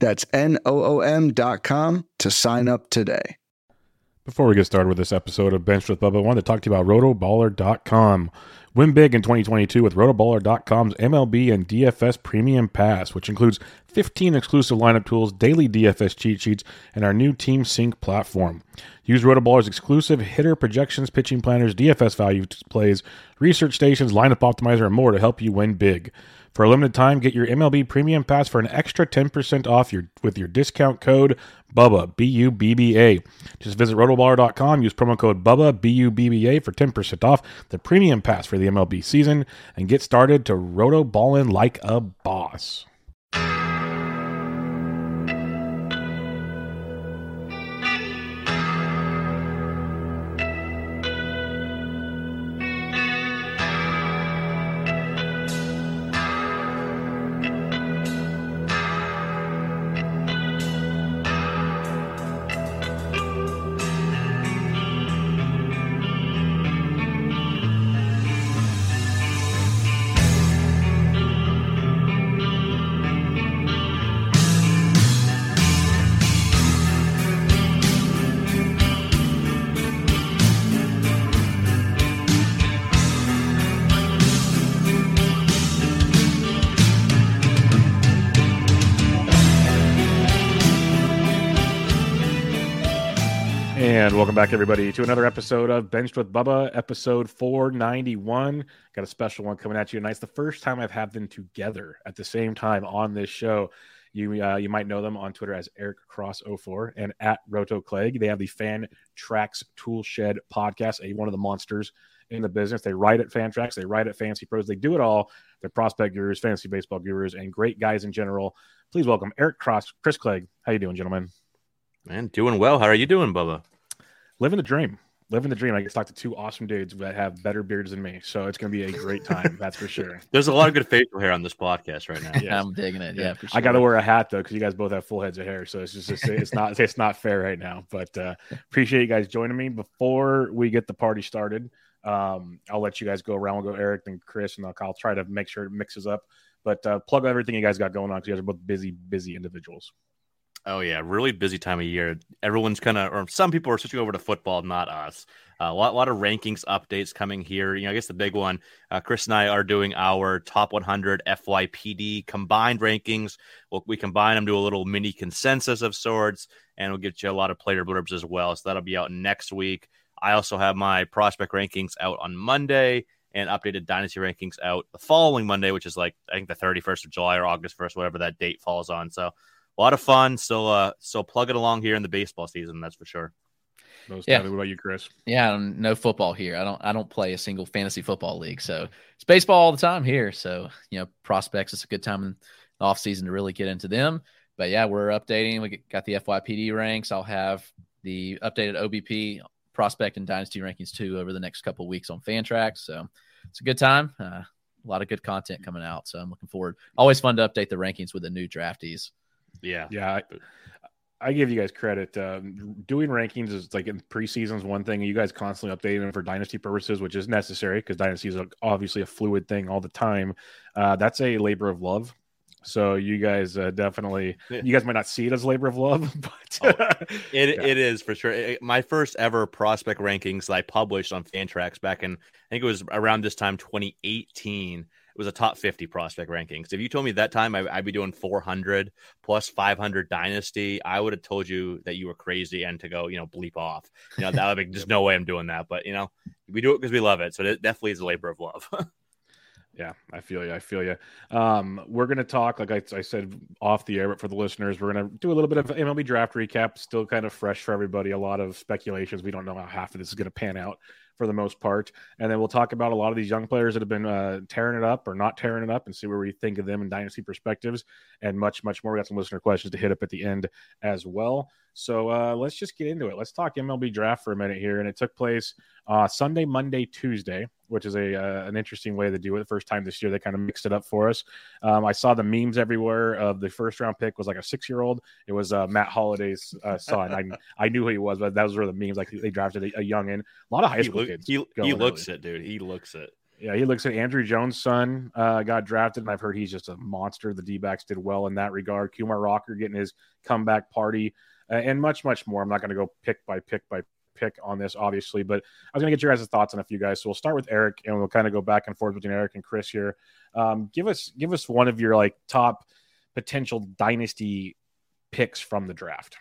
That's N-O-O-M dot com to sign up today. Before we get started with this episode of Bench with Bubba, I wanted to talk to you about rotoballer.com. Win big in 2022 with rotoballer.com's MLB and DFS Premium Pass, which includes 15 exclusive lineup tools, daily DFS cheat sheets, and our new Team Sync platform. Use Rotoballer's exclusive hitter projections, pitching planners, DFS value plays, research stations, lineup optimizer, and more to help you win big. For a limited time, get your MLB Premium Pass for an extra 10% off your, with your discount code BUBBA, B U B B A. Just visit rotoballer.com, use promo code BUBBA, B U B B A for 10% off the Premium Pass for the MLB season, and get started to rotoballin' like a boss. And welcome back, everybody, to another episode of Benched with Bubba, episode 491. Got a special one coming at you tonight. It's the first time I've had them together at the same time on this show. You uh, you might know them on Twitter as Eric Cross 04 and at Roto Clegg. They have the Fan Tracks Tool Shed podcast, a one of the monsters in the business. They write at Fantrax, they write at FantasyPros, they do it all. They're prospect gurus, fantasy baseball gurus, and great guys in general. Please welcome Eric Cross, Chris Clegg. How you doing, gentlemen? Man, doing well. How are you doing, Bubba? Living the dream. Living the dream. I get to talk to two awesome dudes that have better beards than me. So it's going to be a great time. that's for sure. There's a lot of good facial hair on this podcast right now. Yeah, I'm digging it. Yeah, sure. I got to wear a hat though because you guys both have full heads of hair. So it's just it's, it's not it's not fair right now. But uh, appreciate you guys joining me. Before we get the party started, um, I'll let you guys go around. We'll go Eric and Chris, and I'll, I'll try to make sure it mixes up. But uh, plug everything you guys got going on because you guys are both busy, busy individuals. Oh yeah, really busy time of year. Everyone's kind of, or some people are switching over to football, not us. Uh, a lot, a lot of rankings updates coming here. You know, I guess the big one, uh, Chris and I are doing our top 100 FYPD combined rankings. We'll, we combine them to a little mini consensus of sorts, and we'll get you a lot of player blurbs as well. So that'll be out next week. I also have my prospect rankings out on Monday and updated dynasty rankings out the following Monday, which is like I think the 31st of July or August 1st, whatever that date falls on. So a lot of fun. Still, uh, still plugging along here in the baseball season. That's for sure. Most yeah. What about you, Chris? Yeah, no football here. I don't. I don't play a single fantasy football league, so it's baseball all the time here. So you know, prospects. It's a good time in the off season to really get into them. But yeah, we're updating. We got the FYPD ranks. I'll have the updated OBP prospect and dynasty rankings too over the next couple weeks on Fantrax. So it's a good time. Uh, a lot of good content coming out. So I'm looking forward. Always fun to update the rankings with the new draftees. Yeah, yeah. I, I give you guys credit. Um, doing rankings is like in preseasons one thing. You guys constantly updating them for dynasty purposes, which is necessary because dynasty is obviously a fluid thing all the time. Uh, that's a labor of love. So you guys uh, definitely, you guys might not see it as labor of love, but oh, it yeah. it is for sure. It, my first ever prospect rankings that I published on Fantrax back in, I think it was around this time, 2018 was a top 50 prospect ranking. rankings. If you told me that time I, would be doing 400 plus 500 dynasty, I would have told you that you were crazy and to go, you know, bleep off. You know, that would be just no way I'm doing that. But, you know, we do it because we love it. So it definitely is a labor of love. Yeah, I feel you. I feel you. Um, we're going to talk, like I, I, said off the air, but for the listeners, we're going to do a little bit of MLB draft recap. Still kind of fresh for everybody. A lot of speculations. We don't know how half of this is going to pan out for the most part. And then we'll talk about a lot of these young players that have been uh, tearing it up or not tearing it up and see where we think of them in dynasty perspectives and much, much more. We got some listener questions to hit up at the end as well. So uh, let's just get into it. Let's talk MLB draft for a minute here. And it took place uh, Sunday, Monday, Tuesday, which is a uh, an interesting way to do it. The first time this year, they kind of mixed it up for us. Um, I saw the memes everywhere of the first round pick was like a six year old. It was uh, Matt Holliday's uh, son. I I knew who he was, but those were the memes. Like they drafted a, a young in. A lot of high school he kids. He, he looks early. it, dude. He looks it. Yeah, he looks at Andruw Jones' son uh, got drafted, and I've heard he's just a monster. The D backs did well in that regard. Kumar Rocker getting his comeback party uh, and much, much more. I'm not going to go pick by pick by pick on this, obviously, but I was going to get your guys' thoughts on a few guys. So we'll start with Eric, and we'll kind of go back and forth between Eric and Chris here. Um, give us give us one of your like top potential dynasty picks from the draft.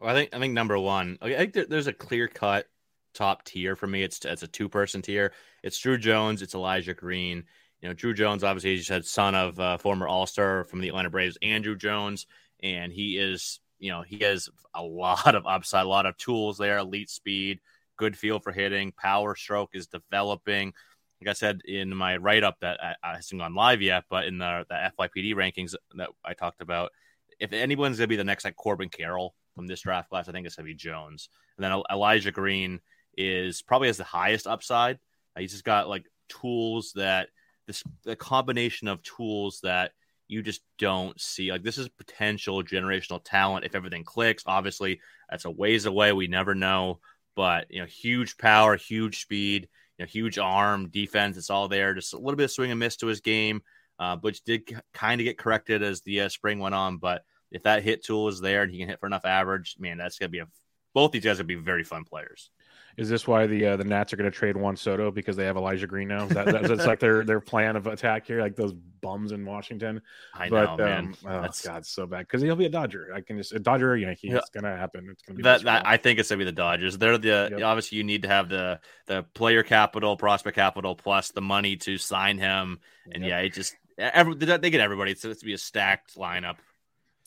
Well, I think I think number one, I think there, there's a clear cut top tier for me. It's it's a two person tier. It's Drew Jones. It's Elijah Green. You know, Drew Jones obviously you said son of uh, former All Star from the Atlanta Braves, Andruw Jones, and he is you know, he has a lot of upside, a lot of tools there, elite speed, good feel for hitting, power stroke is developing. Like I said in my write up that I, I hasn't gone live yet, but in the, the FYPD rankings that I talked about, if anyone's going to be the next like Corbin Carroll from this draft class, I think it's going to be Jones. And then Elijah Green is probably has the highest upside. He's just got like tools that this the combination of tools that – you just don't see like this is potential generational talent if everything clicks. Obviously, that's a ways away. We never know, but you know, huge power, huge speed, you know, huge arm, defense. It's all there. Just a little bit of swing and miss to his game, uh, which did kind of get corrected as the uh, spring went on. But if that hit tool is there and he can hit for enough average, man, that's gonna be a both these guys would be very fun players. Is this why the uh, the Nats are going to trade Juan Soto because they have Elijah Green now? That, that's like their their plan of attack here, like those bums in Washington. I but, know, man. Um, oh that's... God, so bad because he'll be a Dodger. I can just a Dodger or Yankee. Yeah. It's going to happen. It's going to be that, that. I think it's going to be the Dodgers. They're the yep. obviously you need to have the the player capital, prospect capital, plus the money to sign him. And yep. yeah, it just every, they get everybody. It's, it's to be a stacked lineup.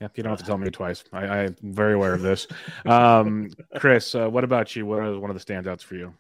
Yep, you don't have to tell me twice. I, am very aware of this. Um, Chris, uh, what about you? What is one of the standouts for you?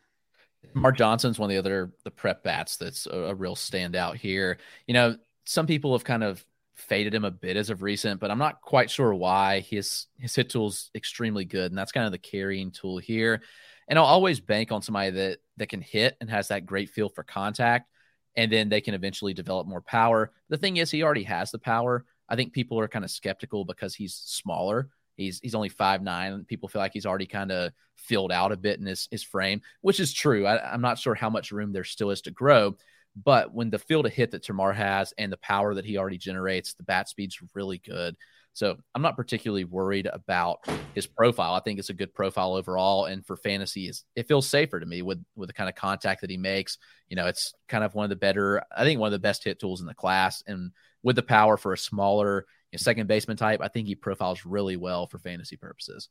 Mark Johnson's one of the other the prep bats that's a, a real standout here. You know, some people have kind of faded him a bit as of recent, but I'm not quite sure why. His his hit tool's extremely good, and that's kind of the carrying tool here. And I'll always bank on somebody that that can hit and has that great feel for contact, and then they can eventually develop more power. The thing is, he already has the power. I think people are kind of skeptical because he's smaller. He's he's only five nine. People feel like he's already kind of filled out a bit in his his frame, which is true. I, am not sure how much room there still is to grow. But when the field of hit that Termarr has and the power that he already generates, the bat speed's really good. So I'm not particularly worried about his profile. I think it's a good profile overall. And for fantasy, it feels safer to me with with the kind of contact that he makes. You know, it's kind of one of the better, I think one of the best hit tools in the class. And with the power for a smaller you know, second baseman type, I think he profiles really well for fantasy purposes.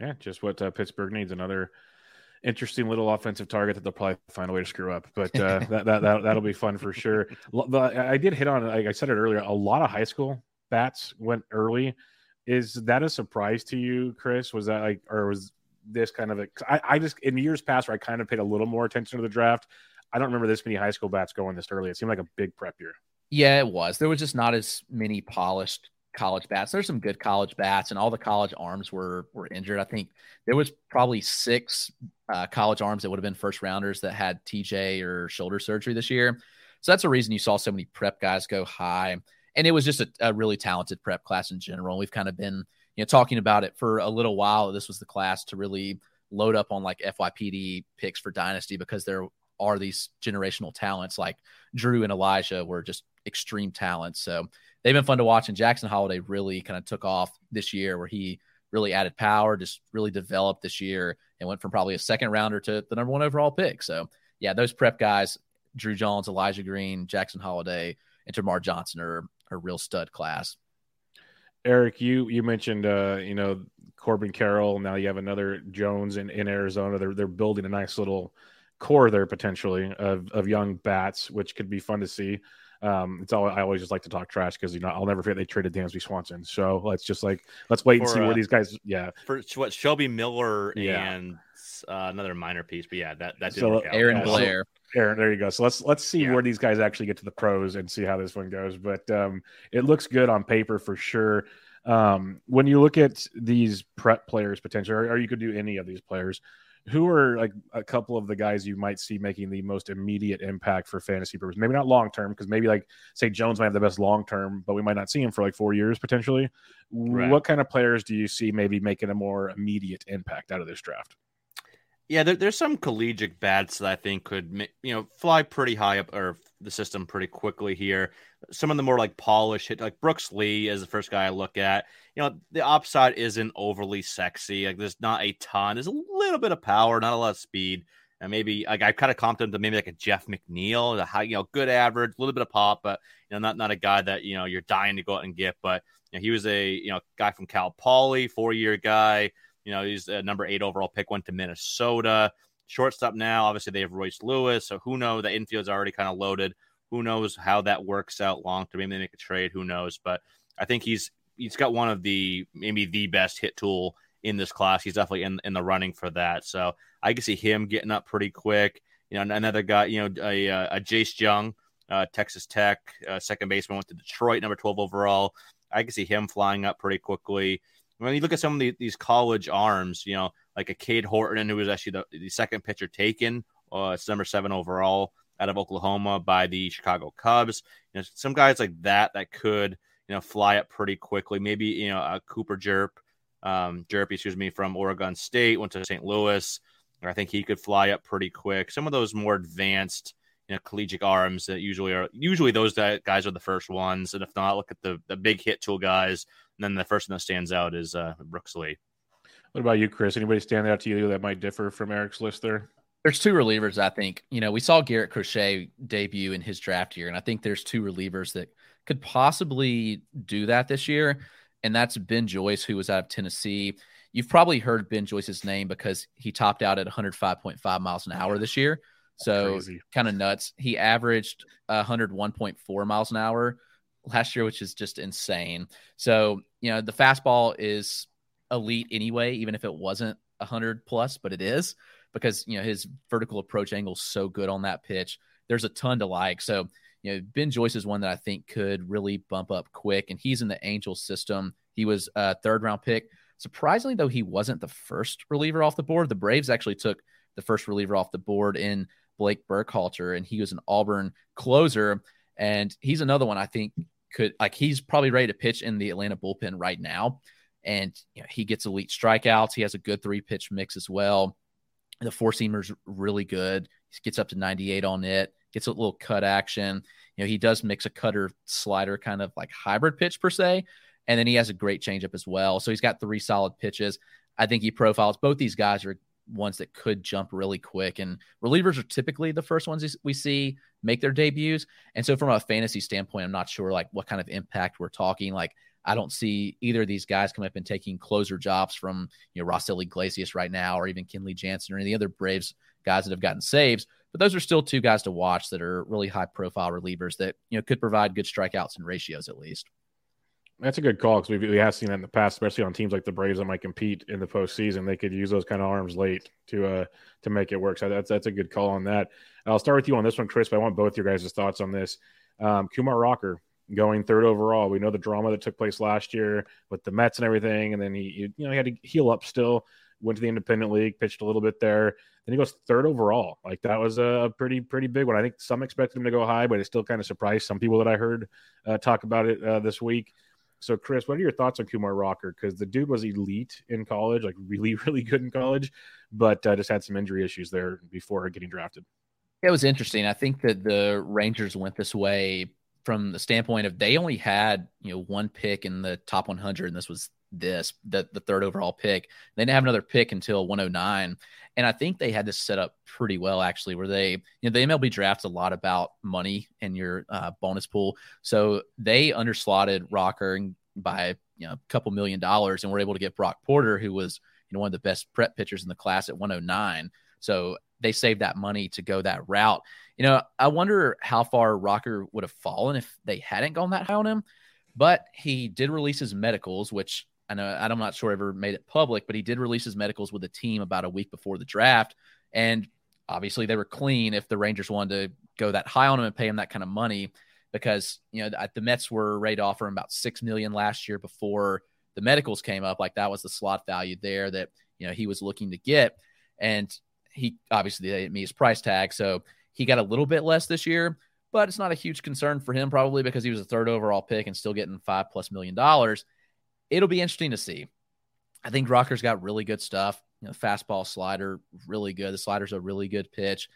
Yeah, just what uh, Pittsburgh needs another interesting little offensive target that they'll probably find a way to screw up. But uh, that, that, that that'll be fun for sure. I did hit on, like I said it earlier, a lot of high school bats went early. Is that a surprise to you, Chris? Was that like, or was this kind of a? I, I just in years past where I kind of paid a little more attention to the draft. I don't remember this many high school bats going this early. It seemed like a big prep year. Yeah, it was. There was just not as many polished college bats. There's some good college bats, and all the college arms were were injured. I think there was probably six uh, college arms that would have been first rounders that had TJ or shoulder surgery this year. So that's a reason you saw so many prep guys go high. And it was just a, a really talented prep class in general. We've kind of been you know talking about it for a little while. This was the class to really load up on like FYPD picks for Dynasty because there are these generational talents like Drew and Elijah were just extreme talent. So they've been fun to watch. And Jackson Holliday really kind of took off this year where he really added power, just really developed this year and went from probably a second rounder to the number one overall pick. So yeah, those prep guys, Drew Jones, Elijah Green, Jackson Holliday, and Termarr Johnson are a real stud class. Eric, you you mentioned uh, you know Corbin Carroll. Now you have another Jones in, in Arizona. They're they're building a nice little core there potentially of, of young bats, which could be fun to see. Um, it's all I always just like to talk trash because you know I'll never forget they traded Dansby Swanson. So let's just like let's wait and see uh, where these guys. Yeah, For what Shelby Miller Yeah. and uh, another minor piece, but yeah, that that didn't So, work out. Aaron Yeah, so- Blair. Aaron, there you go. So let's let's see Yeah. where these guys actually get to the pros and see how this one goes. But um, it looks good on paper for sure. Um, when you look at these prep players potentially, or, or you could do any of these players, who are like a couple of the guys you might see making the most immediate impact for fantasy purposes? Maybe not long term, because maybe like say Jones might have the best long term, but we might not see him for like four years potentially. Right. What kind of players do you see maybe making a more immediate impact out of this draft? Yeah, there, there's some collegiate bats that I think could, you know, fly pretty high up or the system pretty quickly here. Some of the more like polished hit, like Brooks Lee is the first guy I look at. You know, the upside isn't overly sexy. Like there's not a ton. There's a little bit of power, not a lot of speed. And maybe like I've kind of comped him to maybe like a Jeff McNeil, a high, you know, good average, a little bit of pop, but you know, not not a guy that you know you're dying to go out and get. But you know, he was a you know guy from Cal Poly, four year guy. You know, he's a number eight overall pick, went to Minnesota. Shortstop now, obviously they have Royce Lewis. So who knows? The infield's already kind of loaded. Who knows how that works out long term? Maybe they make a trade. Who knows? But I think he's he's got one of the maybe the best hit tool in this class. He's definitely in, in the running for that. So I can see him getting up pretty quick. You know, another guy, you know, a, a Jace Jung, uh, Texas Tech, uh, second baseman, went to Detroit, number 12 overall. I can see him flying up pretty quickly. When you look at some of the, these college arms, you know, like a Cade Horton, who was actually the, the second pitcher taken, uh, number seven overall out of Oklahoma by the Chicago Cubs. You know, some guys like that that could, you know, fly up pretty quickly. Maybe, you know, a Cooper Jerp, um, Jerp, excuse me, from Oregon State, went to St. Louis. I think he could fly up pretty quick. Some of those more advanced, you know, collegiate arms that usually are usually those guys are the first ones, and if not, look at the the big hit tool guys. And then the first one that stands out is uh, Brooks Lee. What about you, Chris? Anybody stand out to you that might differ from Eric's list there? There's two relievers, I think. You know, we saw Garrett Crochet debut in his draft year, and I think there's two relievers that could possibly do that this year. And that's Ben Joyce, who was out of Tennessee. You've probably heard Ben Joyce's name because he topped out at 105.5 miles an hour this year. So kind of nuts. He averaged 101.4 miles an hour last year, which is just insane. So, you know, the fastball is elite anyway, even if it wasn't 100 plus, but it is because, you know, his vertical approach angle is so good on that pitch. There's a ton to like. So, you know, Ben Joyce is one that I think could really bump up quick, and he's in the Angels system. He was a third round pick. Surprisingly, though, he wasn't the first reliever off the board. The Braves actually took the first reliever off the board in Blake Burkhalter, and he was an Auburn closer. And he's another one I think could like he's probably ready to pitch in the Atlanta bullpen right now. And you know, he gets elite strikeouts. He has a good three pitch mix as well. The four seamer's really good. He gets up to 98 on it, gets a little cut action. You know, he does mix a cutter slider kind of like hybrid pitch per se. And then he has a great changeup as well. So he's got three solid pitches. I think he profiles both these guys are ones that could jump really quick. And relievers are typically the first ones we see make their debuts. And so from a fantasy standpoint, I'm not sure like what kind of impact we're talking. Like I don't see either of these guys coming up and taking closer jobs from you know Raisel Iglesias right now, or even Kenley Jansen or any of the other Braves guys that have gotten saves. But those are still two guys to watch that are really high profile relievers that you know could provide good strikeouts and ratios at least. That's a good call because we have seen that in the past, especially on teams like the Braves that might compete in the postseason. They could use those kind of arms late to uh to make it work. So that's that's a good call on that. I'll start with you on this one, Chris. But I want both your guys' thoughts on this. Um, Kumar Rocker going third overall. We know the drama that took place last year with the Mets and everything, and then he you know he had to heal up still. Went to the independent league, pitched a little bit there. Then he goes third overall. Like that was a pretty pretty big one. I think some expected him to go high, but it still kind of surprised some people that I heard uh, talk about it uh, this week. So, Chris, what are your thoughts on Kumar Rocker? Because the dude was elite in college, like really, really good in college, but uh, just had some injury issues there before getting drafted. It was interesting. I think that the Rangers went this way from the standpoint of they only had you know one pick in the top 100, and this was this the the third overall pick. They didn't have another pick until 109, and I think they had this set up pretty well actually, where they you know the MLB drafts a lot about money and your uh, bonus pool, so they underslotted Rocker by you know a couple million dollars, and were able to get Brock Porter, who was you know one of the best prep pitchers in the class at 109. So they saved that money to go that route. You know, I wonder how far Rocker would have fallen if they hadn't gone that high on him. But he did release his medicals, which I know uh, I'm not sure ever made it public, but he did release his medicals with the team about a week before the draft. And obviously they were clean if the Rangers wanted to go that high on him and pay him that kind of money because, you know, the Mets were offer him about 6 million last year before the medicals came up. Like that was the slot value there that, you know, he was looking to get. And he obviously didn't meet his price tag. So he got a little bit less this year, but it's not a huge concern for him probably because he was a third overall pick and still getting five plus million dollars. It'll be interesting to see. I think Rocker's got really good stuff. You know, fastball, slider, really good. The slider's a really good pitch.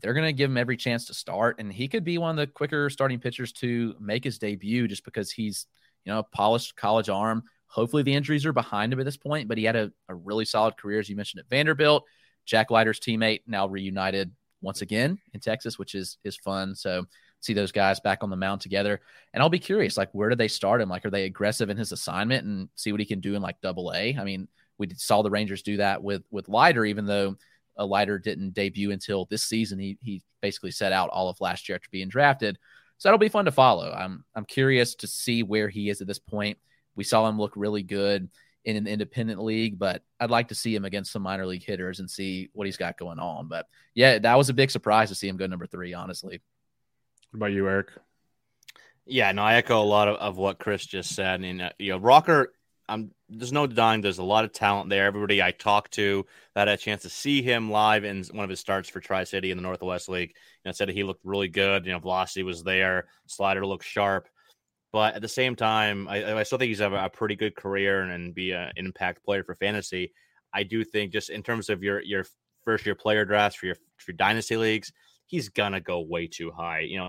They're going to give him every chance to start, and he could be one of the quicker starting pitchers to make his debut just because he's, you know, a polished college arm. Hopefully, the injuries are behind him at this point, but he had a, a really solid career, as you mentioned, at Vanderbilt. Jack Leiter's teammate now reunited once again in Texas, which is is fun. So see those guys back on the mound together. And I'll be curious, like where do they start him? Like, are they aggressive in his assignment and see what he can do in like double A? I mean, we saw the Rangers do that with with Leiter, even though a Leiter didn't debut until this season. He he basically set out all of last year after being drafted. So that'll be fun to follow. I'm I'm curious to see where he is at this point. We saw him look really good in an independent league, but I'd like to see him against some minor league hitters and see what he's got going on. But yeah, that was a big surprise to see him go number three, honestly. What about you, Eric? Yeah, no, I echo a lot of, of what Chris just said. And, uh, you know, Rocker, I'm, there's no denying there's a lot of talent there. Everybody I talked to that had a chance to see him live in one of his starts for Tri City in the Northwest League, you know, said he looked really good. You know, velocity was there, slider looked sharp. But at the same time, I, I still think he's have a, pretty good career and, and be a, an impact player for fantasy. I do think just in terms of your your first year player drafts for your for your dynasty leagues, he's gonna go way too high. You know,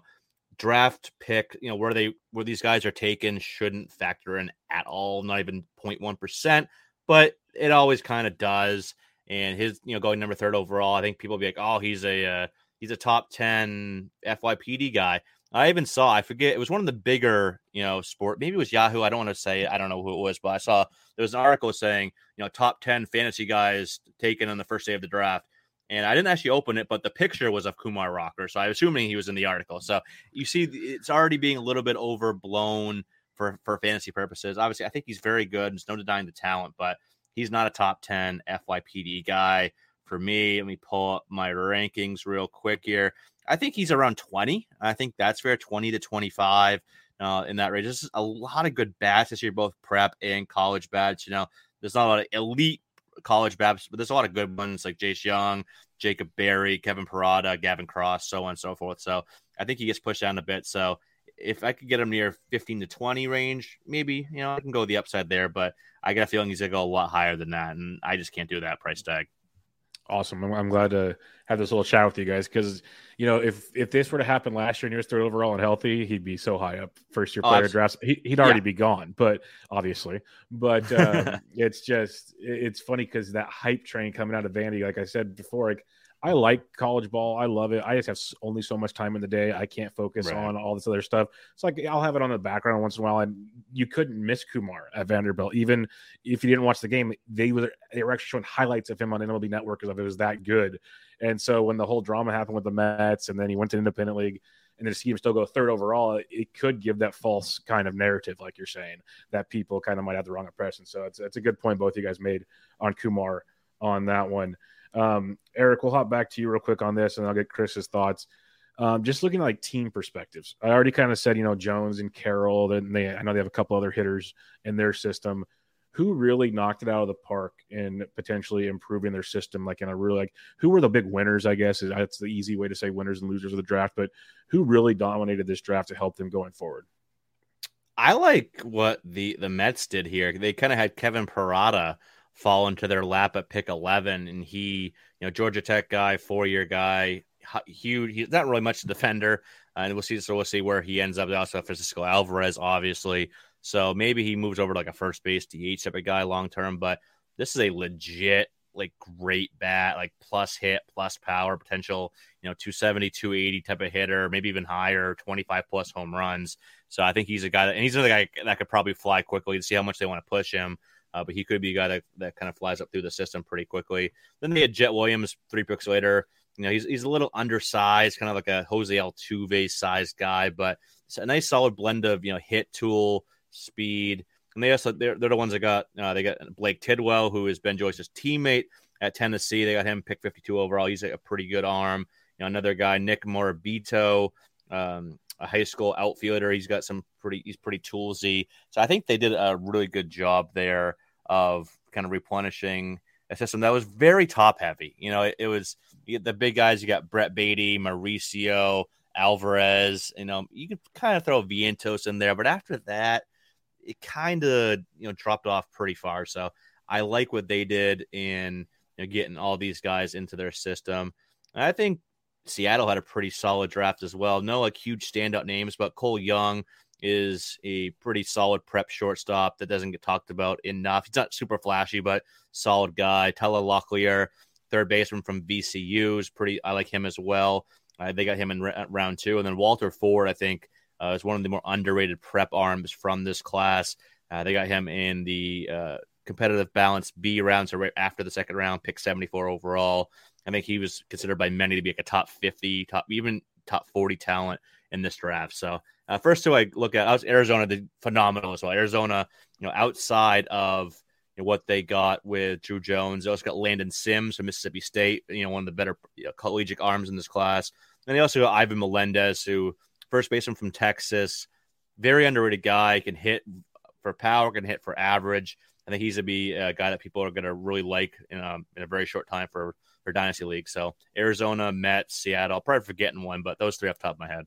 draft pick, you know, where they where these guys are taken shouldn't factor in at all, not even 0.1%, but it always kind of does. And his, you know, going number third overall, I think people be like, oh, he's a uh, he's a top 10 FYPD guy. I even saw, I forget, it was one of the bigger, you know, sport. Maybe it was Yahoo. I don't want to say, I don't know who it was, but I saw there was an article saying, you know, top 10 fantasy guys taken on the first day of the draft. And I didn't actually open it, but the picture was of Kumar Rocker. So I'm assuming he was in the article. So you see, it's already being a little bit overblown for, for fantasy purposes. Obviously, I think he's very good. There's no denying the talent, but he's not a top 10 FYPD guy for me. Let me pull up my rankings real quick here. I think he's around 20. I think that's fair, 20 to 25 uh, in that range. This is a lot of good bats this year, both prep and college bats. You know, there's not a lot of elite college bats, but there's a lot of good ones like Jace Jung, Jacob Berry, Kevin Parada, Gavin Cross, so on and so forth. So I think he gets pushed down a bit. So if I could get him near 15 to 20 range, maybe, you know, I can go the upside there, but I got a feeling he's going to go a lot higher than that. And I just can't do that price tag. Awesome. I'm, I'm, glad to have this little chat with you guys because you know if if this were to happen last year and he was third overall and healthy, he'd be so high up first year oh, player oh, drafts. He, would already yeah. be gone, but obviously, but um, it's just it's funny because that hype train coming out of Vandy, like I said before, like I like college ball. I love it. I just have only so much time in the day. I can't focus right. on all this other stuff. It's like I'll have it on the background once in a while. And you couldn't miss Kumar at Vanderbilt, even if you didn't watch the game. They were they were actually showing highlights of him on MLB Network because it was that good. And so when the whole drama happened with the Mets, and then he went to independent league, and then see him still go third overall, it could give that false kind of narrative, like you're saying, that people kind of might have the wrong impression. So it's it's a good point both you guys made on Kumar on that one. Um, Eric, we'll hop back to you real quick on this, and I'll get Chris's thoughts. Um, just looking at like team perspectives, I already kind of said, you know, Jones and Carroll. and they, I know they have a couple other hitters in their system. Who really knocked it out of the park in potentially improving their system? Like, in a really like, who were the big winners? I guess that's the easy way to say winners and losers of the draft. But who really dominated this draft to help them going forward? I like what the the Mets did here. They kind of had Kevin Parada fall into their lap at pick 11. And he, you know, Georgia Tech guy, four year guy, huge. He's not really much a defender. Uh, and we'll see. So we'll see where he ends up. They also have Francisco Alvarez, obviously. So maybe he moves over to like a first base DH type of guy long term. But this is a legit, like great bat, like plus hit, plus power potential, you know, 270, 280 type of hitter, maybe even higher, 25 plus home runs. So I think he's a guy that, and he's another guy that could probably fly quickly to see how much they want to push him. Uh, but he could be a guy that, that kind of flies up through the system pretty quickly. Then they had Jett Williams three picks later. You know, he's he's a little undersized, kind of like a Jose Altuve sized guy, but it's a nice solid blend of you know hit tool, speed, and they also they're, they're the ones that got uh, they got Blake Tidwell, who is Ben Joyce's teammate at Tennessee. They got him pick 52 overall. He's a pretty good arm. You know, another guy, Nick Morabito, um, a high school outfielder. He's got some pretty he's pretty toolsy. So I think they did a really good job there of kind of replenishing a system that was very top heavy. You know, it, it was the big guys. You got Brett Baty, Mauricio, Alvarez. You know, you could kind of throw Vientos in there, but after that, it kind of you know dropped off pretty far. So I like what they did in you know, getting all these guys into their system. And I think Seattle had a pretty solid draft as well. No like huge standout names, but Cole Young is a pretty solid prep shortstop that doesn't get talked about enough. He's not super flashy, but solid guy. Tyler Locklear, third baseman from VCU, is pretty. I like him as well. Uh, they got him in r- round two, and then Walter Ford, I think, uh, is one of the more underrated prep arms from this class. Uh, they got him in the uh, competitive balance B round, so right after the second round, pick 74 overall. I think he was considered by many to be like a top 50, top even top 40 talent in this draft. So uh, first two I look at, I was Arizona did phenomenal as well. Arizona, you know, outside of you know, what they got with Drew Jones, they also got Landon Sims from Mississippi State, you know, one of the better you know, collegiate arms in this class. And they also got Ivan Melendez, who first baseman from Texas, very underrated guy, can hit for power, can hit for average. I think he's gonna be a guy that people are gonna really like in a, in a very short time for for dynasty league. So Arizona, Mets, Seattle, probably forgetting one, but those three off top of my head.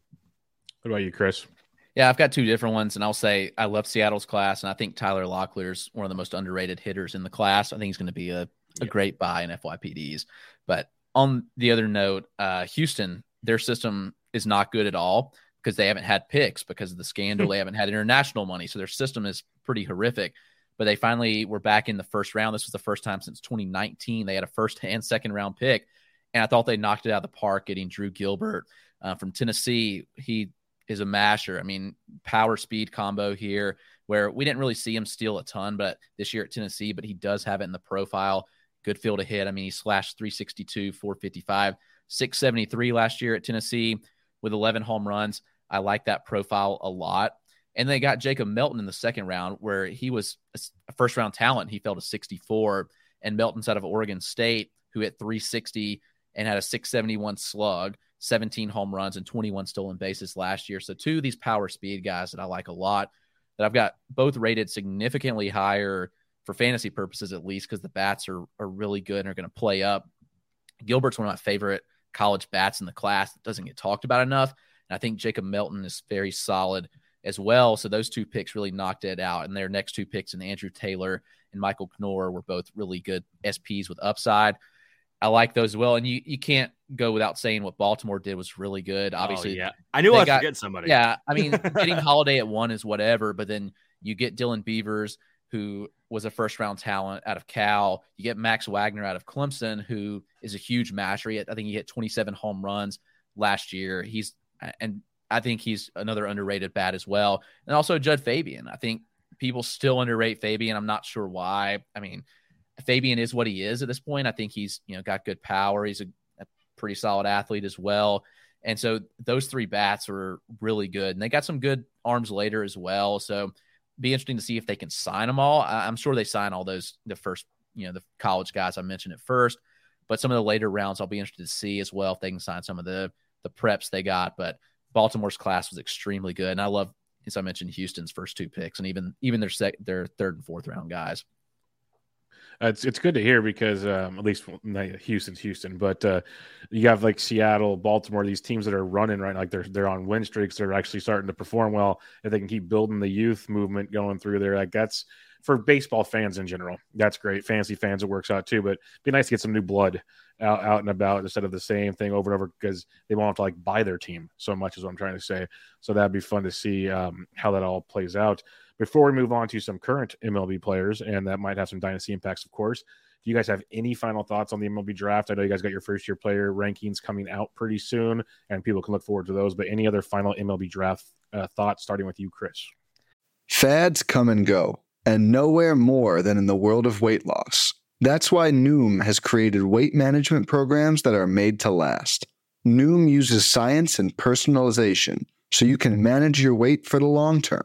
What about you, Chris? Yeah, I've got two different ones, and I'll say I love Seattle's class, and I think Tyler Locklear's one of the most underrated hitters in the class. I think he's going to be a, a yep. great buy in FYPDs. But on the other note, uh, Houston, their system is not good at all because they haven't had picks because of the scandal. they haven't had international money, so their system is pretty horrific. But they finally were back in the first round. This was the first time since 2019 they had a first and second round pick, and I thought they knocked it out of the park getting Drew Gilbert uh, from Tennessee. He is a masher. I mean, power speed combo here where we didn't really see him steal a ton, but this year at Tennessee, but he does have it in the profile. Good field to hit. I mean, he slashed 362, 455, 673 last year at Tennessee with 11 home runs. I like that profile a lot. And they got Jacob Melton in the second round, where he was a first round talent. He fell to 64. And Melton's out of Oregon State, who hit 360 and had a 671 slug. 17 home runs and 21 stolen bases last year. So two of these power speed guys that I like a lot that I've got both rated significantly higher for fantasy purposes, at least because the bats are, are really good and are going to play up. Gilbert's one of my favorite college bats in the class that doesn't get talked about enough. And I think Jacob Melton is very solid as well. So those two picks really knocked it out. And their next two picks and Andrew Taylor and Michael Knorr were both really good SPs with upside. I like those as well. And you you can't go without saying what Baltimore did was really good. Oh, Obviously, oh, yeah, I knew I was forgetting somebody. Yeah, I mean, getting Holliday at one is whatever, but then you get Dylan Beavers, who was a first round talent out of Cal. You get Max Wagner out of Clemson, who is a huge masher. I think he hit 27 home runs last year. He's and I think he's another underrated bat as well. And also Jud Fabian. I think people still underrate Fabian. I'm not sure why. I mean, Fabian is what he is at this point. I think he's you know got good power. He's a, a pretty solid athlete as well. And so those three bats are really good, and they got some good arms later as well. So be interesting to see if they can sign them all. I'm sure they sign all those the first you know the college guys I mentioned at first, but some of the later rounds I'll be interested to see as well if they can sign some of the the preps they got. But Baltimore's class was extremely good, and I love as I mentioned Houston's first two picks and even even their sec, their third and fourth round guys it's it's good to hear because um, at least Houston's Houston, but uh, you have like Seattle, Baltimore, these teams that are running right, like they're they're on win streaks. They're actually starting to perform well. If they can keep building the youth movement going through there, like that's for baseball fans in general. That's great. Fantasy fans, it works out too. But it'd be nice to get some new blood out, out and about instead of the same thing over and over because they won't have to like buy their team so much, is what I'm trying to say. So that'd be fun to see um, how that all plays out. Before we move on to some current MLB players, and that might have some dynasty impacts, of course. Do you guys have any final thoughts on the MLB draft? I know you guys got your first year player rankings coming out pretty soon, and people can look forward to those. But any other final MLB draft uh, thoughts, starting with you, Chris? Fads come and go, and nowhere more than in the world of weight loss. That's why Noom has created weight management programs that are made to last. Noom uses science and personalization so you can manage your weight for the long term.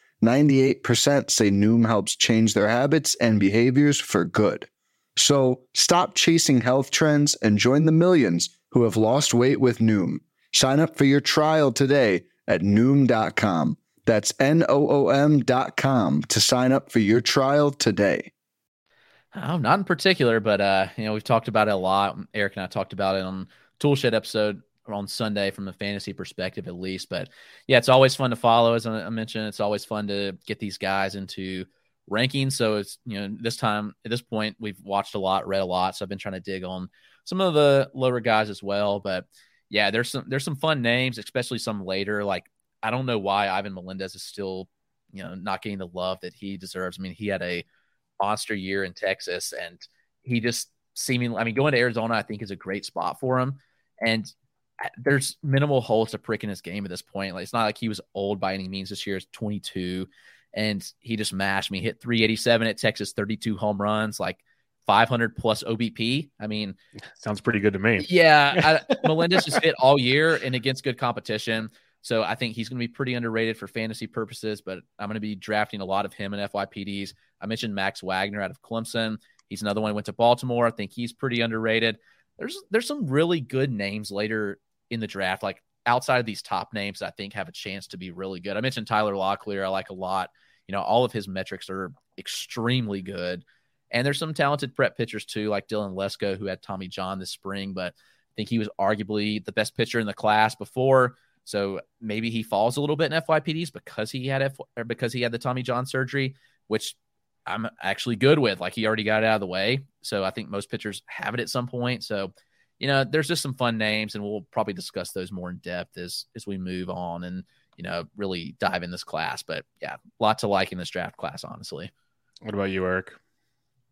98% say Noom helps change their habits and behaviors for good. So stop chasing health trends and join the millions who have lost weight with Noom. Sign up for your trial today at Noom.com. That's N O O M.com to sign up for your trial today. Oh, not in particular, but uh, you know, we've talked about it a lot. Eric and I talked about it on Toolshed episode on Sunday from a fantasy perspective, at least. But yeah, it's always fun to follow. As I mentioned, it's always fun to get these guys into rankings. So it's you know, this time at this point, we've watched a lot, read a lot. So I've been trying to dig on some of the lower guys as well. But yeah, there's some there's some fun names, especially some later. Like I don't know why Ivan Melendez is still, you know, not getting the love that he deserves. I mean, he had a monster year in Texas, and he just seemingly, I mean, going to Arizona, I think is a great spot for him. And there's minimal holes to prick in his game at this point. Like it's not like he was old by any means. This year is 22, and he just mashed me. Hit 387 at Texas, 32 home runs, like 500 plus OBP. I mean, sounds pretty good to me. Yeah, I, Melendez just hit all year and against good competition. So I think he's going to be pretty underrated for fantasy purposes, but I'm going to be drafting a lot of him in FYPDs. I mentioned Max Wagner out of Clemson. He's another one who went to Baltimore. I think he's pretty underrated. There's there's some really good names later in the draft, like outside of these top names, I think have a chance to be really good. I mentioned Tyler Locklear. I like a lot. You know, all of his metrics are extremely good. And there's some talented prep pitchers too, like Dylan Lesko, who had Tommy John this spring, but I think he was arguably the best pitcher in the class before. So maybe he falls a little bit in FYPDs because he had F or because he had the Tommy John surgery, which I'm actually good with. Like he already got it out of the way. So I think most pitchers have it at some point. So, you know, there's just some fun names, and we'll probably discuss those more in depth as as we move on and you know really dive in this class. But yeah, lots lot to like in this draft class, honestly. What about you, Eric?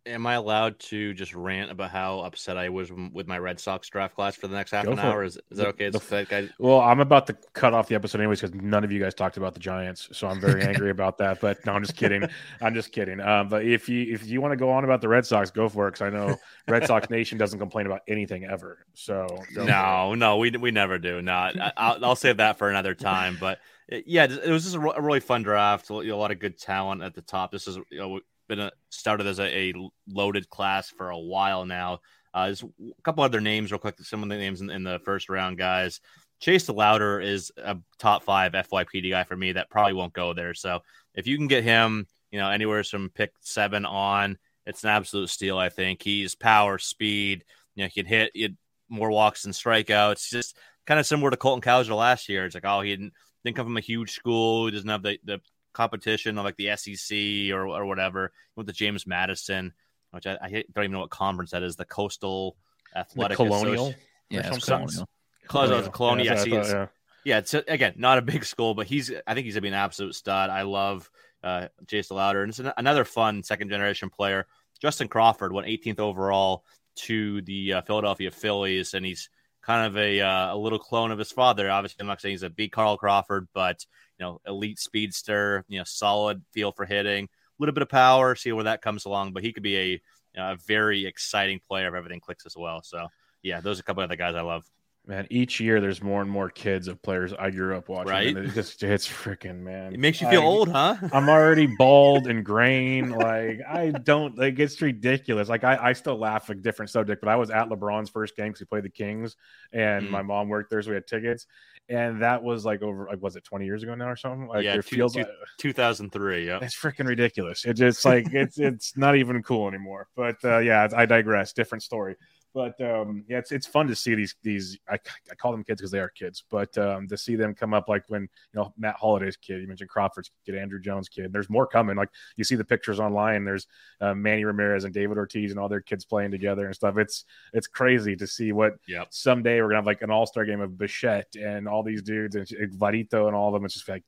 Am I allowed to just rant about how upset I was with my Red Sox draft class for the next half Go an hour? Is, is that okay? The, guy... Well, I'm about to cut off the episode anyways because none of you guys talked about the Giants, so I'm very angry about that. But no, I'm just kidding. I'm just kidding. Um, but if you if you want to go on about the Red Sox, go for it because I know Red Sox Nation doesn't complain about anything ever. So no, no, we we never do. No, I'll, I'll save that for another time. But yeah, it was just a, really fun draft. A lot of good talent at the top. This is you know been a, started as a, a, loaded class for a while now. Uh, there's a couple other names, real quick. Some of the names in, in the first round, guys. Chase DeLauter is a top five FYPD guy for me that probably won't go there. So if you can get him, you know, anywhere from pick seven on, it's an absolute steal. I think he's power, speed. You know, he can hit, he more walks than strikeouts. Just kind of similar to Colton Cowser last year. It's like, oh, he didn't, didn't come from a huge school. He doesn't have the, the competition of like the SEC or, or whatever. With the James Madison, which I, I, don't even know what conference that is. The Coastal Athletic the Colonial. Yeah, it's Colonial. Colonial. Colonial. Yeah, yeah, yeah. yeah, it's again not a big school, but he's I think he's gonna be an absolute stud. I love uh, Jace Louder, and it's an, another fun second generation player. Justin Crawford went 18th overall to the uh, Philadelphia Phillies, and he's kind of a uh, a little clone of his father. Obviously, I'm not saying he's a big Carl Crawford, but you know, elite speedster, you know, solid feel for hitting, a little bit of power, see where that comes along. But he could be a, a very exciting player if everything clicks as well. So, yeah, those are a couple of the guys I love. Man, each year there's more and more kids of players I grew up watching. Right? It just it's freaking man. It makes you feel I, old, huh? I'm already bald and graying. like I don't like it's ridiculous. Like I, I still laugh at different subject, but I was at LeBron's first game because he played the Kings, and mm. my mom worked there, so we had tickets. And that was like over like was it 20 years ago now or something? Like yeah, it two, feels two, like 2003. Yeah, it's freaking ridiculous. It just like it's it's not even cool anymore. But uh, yeah, I digress. Different story. But um, yeah, it's it's fun to see these these. I, I call them kids because they are kids, but um, to see them come up like when you know Matt Holliday's kid, you mentioned Crawford's kid, Andruw Jones' kid. There's more coming. Like you see the pictures online. There's uh, Manny Ramirez and David Ortiz and all their kids playing together and stuff. It's it's crazy to see what Yep. someday we're gonna have like an all star game of Bichette and all these dudes and Varito and all of them. It's just like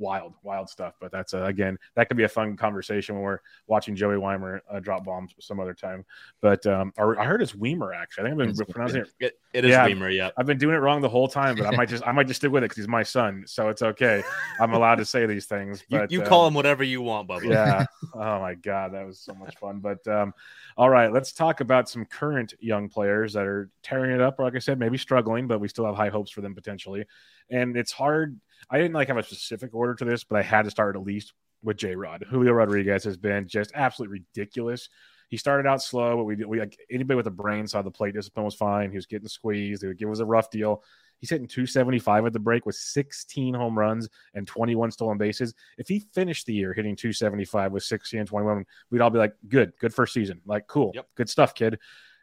wild, wild stuff. But that's uh, again, that could be a fun conversation when we're watching Joey Wiemer uh, drop bombs some other time. But um, I heard it's Wiemer actually. I think I've been It's- pronouncing it. It, it is Yeah. Wiemer, yeah. I've been doing it wrong the whole time, but I might just I might just stick with it because he's my son, so it's okay. I'm allowed to say these things. You, But you um, call him whatever you want, Bubba. yeah. Oh my God, that was so much fun. But um, all right, let's talk about some current young players that are tearing it up. Or like I said, maybe struggling, but we still have high hopes for them potentially. And it's hard. I didn't like have a specific order to this, but I had to start at least with J Rod. Julio Rodriguez has been just absolutely ridiculous. He started out slow, but we we like anybody with a brain saw the plate discipline was fine. He was getting squeezed. It was a rough deal. He's hitting 275 at the break with 16 home runs and 21 stolen bases. If he finished the year hitting 275 with 16 and 21, we'd all be like, good, good first season. Like, cool, Yep. good stuff, kid.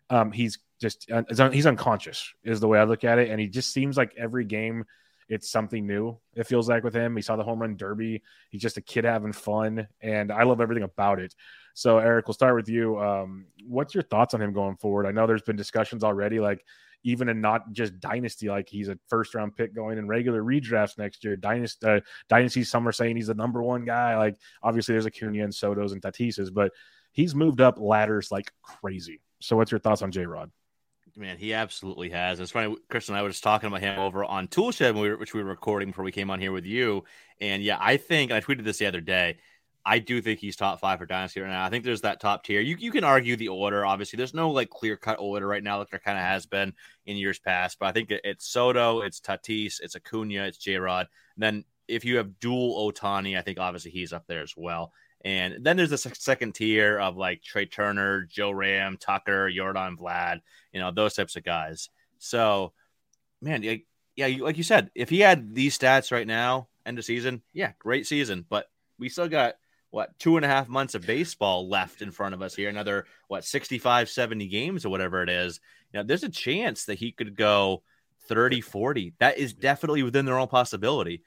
Um, he's just, he's unconscious, is the way I look at it. And he just seems like every game, it's something new. It feels like with him. He saw the home run derby. He's just a kid having fun. And I love everything about it. So, Eric, we'll start with you. Um, what's your thoughts on him going forward? I know there's been discussions already, like, even in not just dynasty, like he's a first round pick going in regular redrafts next year. Dynasty, uh, dynasty, some are saying he's the number one guy. Like obviously there's Acuna and Soto's and Tatis's, but he's moved up ladders like crazy. So what's your thoughts on J Rod? Man, he absolutely has. It's funny. Chris and I were just talking about him over on Toolshed, we were, which we were recording before we came on here with you. And yeah, I think I tweeted this the other day. I do think he's top five for Dynasty right now. I think there's that top tier. You, you can argue the order. Obviously, there's no like clear cut order right now, like there kind of has been in years past. But I think it, it's Soto, it's Tatis, it's Acuna, it's J Rod. Then if you have dual Ohtani, I think obviously he's up there as well. And then there's the sec- second tier of like Trea Turner, Joe Ram, Tucker, Yordan Vlad, you know, those types of guys. So, man, yeah, yeah, you- like you said, if he had these stats right now, end of season, yeah, great season. But we still got what two and a half months of baseball left in front of us here. Another what 65, 70 games or whatever it is. You know, there's a chance that he could go 30, 40. That is definitely within their own possibility.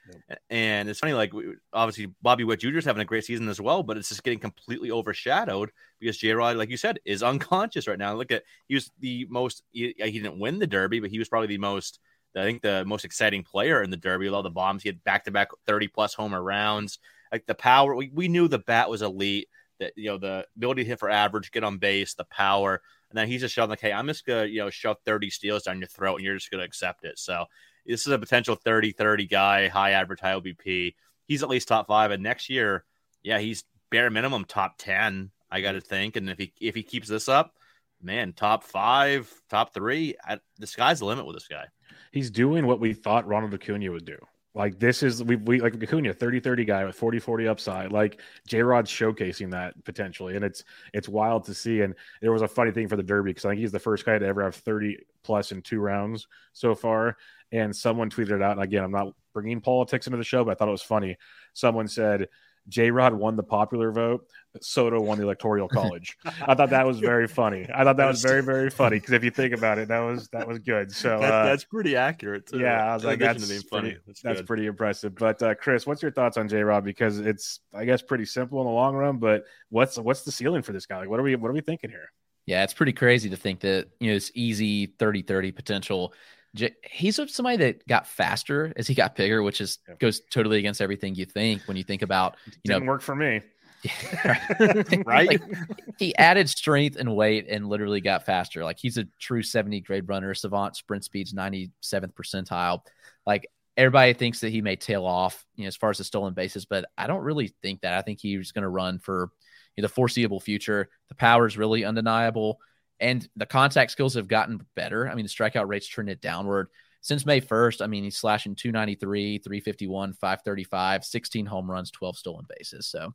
And it's funny, like obviously Bobby Witt Jr. is having a great season as well, but it's just getting completely overshadowed because J Rod, like you said, is unconscious right now. Look at he was the most he, uh, he didn't win the Derby, but he was probably the most I think the most exciting player in the Derby with all the bombs. He had back to back 30 plus homer rounds. Like the power, we, we knew the bat was elite, that you know, the ability to hit for average, get on base, the power. And then he's just showing like, hey, I'm just gonna, you know, shove 30 steals down your throat and you're just gonna accept it. So this is a potential 30-30 guy, high high OBP. He's at least top five. And next year, yeah, he's bare minimum top 10, I gotta mm. think. And if he if he keeps this up, man, top five, top three, I, the sky's the limit with this guy. He's doing what we thought Ronald Acuna would do. Like this is we we like Acuna 30-30 guy with 40-40 upside. Like J Rod's showcasing that potentially. And it's it's wild to see. And there was a funny thing for the Derby because I think he's the first guy to ever have 30 plus in two rounds so far. And someone tweeted it out. And again, I'm not bringing politics into the show, but I thought it was funny. Someone said J Rod won the popular vote. Soto won the electoral college. I thought that was very funny. I thought that was very, very funny because if you think about it, that was that was good. So That- uh, that's pretty accurate. Too. yeah, I was like, that's to funny. funny. That's, That's pretty impressive. But uh, Chris, what's your thoughts on J Rod? Because it's, I guess, pretty simple in the long run. But what's what's the ceiling for this guy? Like, what are we what are we thinking here? Yeah, it's pretty crazy to think that, you know, it's easy 30 30 potential. J- He's somebody that got faster as he got bigger, which is Yeah. goes totally against everything you think when you think about, you Didn't know, work for me, Right? Like, he added strength and weight and literally got faster. Like he's a true 70 grade runner, savant sprint speeds 97th percentile. Like everybody thinks that he may tail off, you know, as far as the stolen bases, but I don't really think that. I think he's going to run for you know, the foreseeable future. The power is really undeniable, and the contact skills have gotten better. I mean, the strikeout rates trended downward since May 1st. I mean, he's slashing 293, 351, 535, 16 home runs, 12 stolen bases. So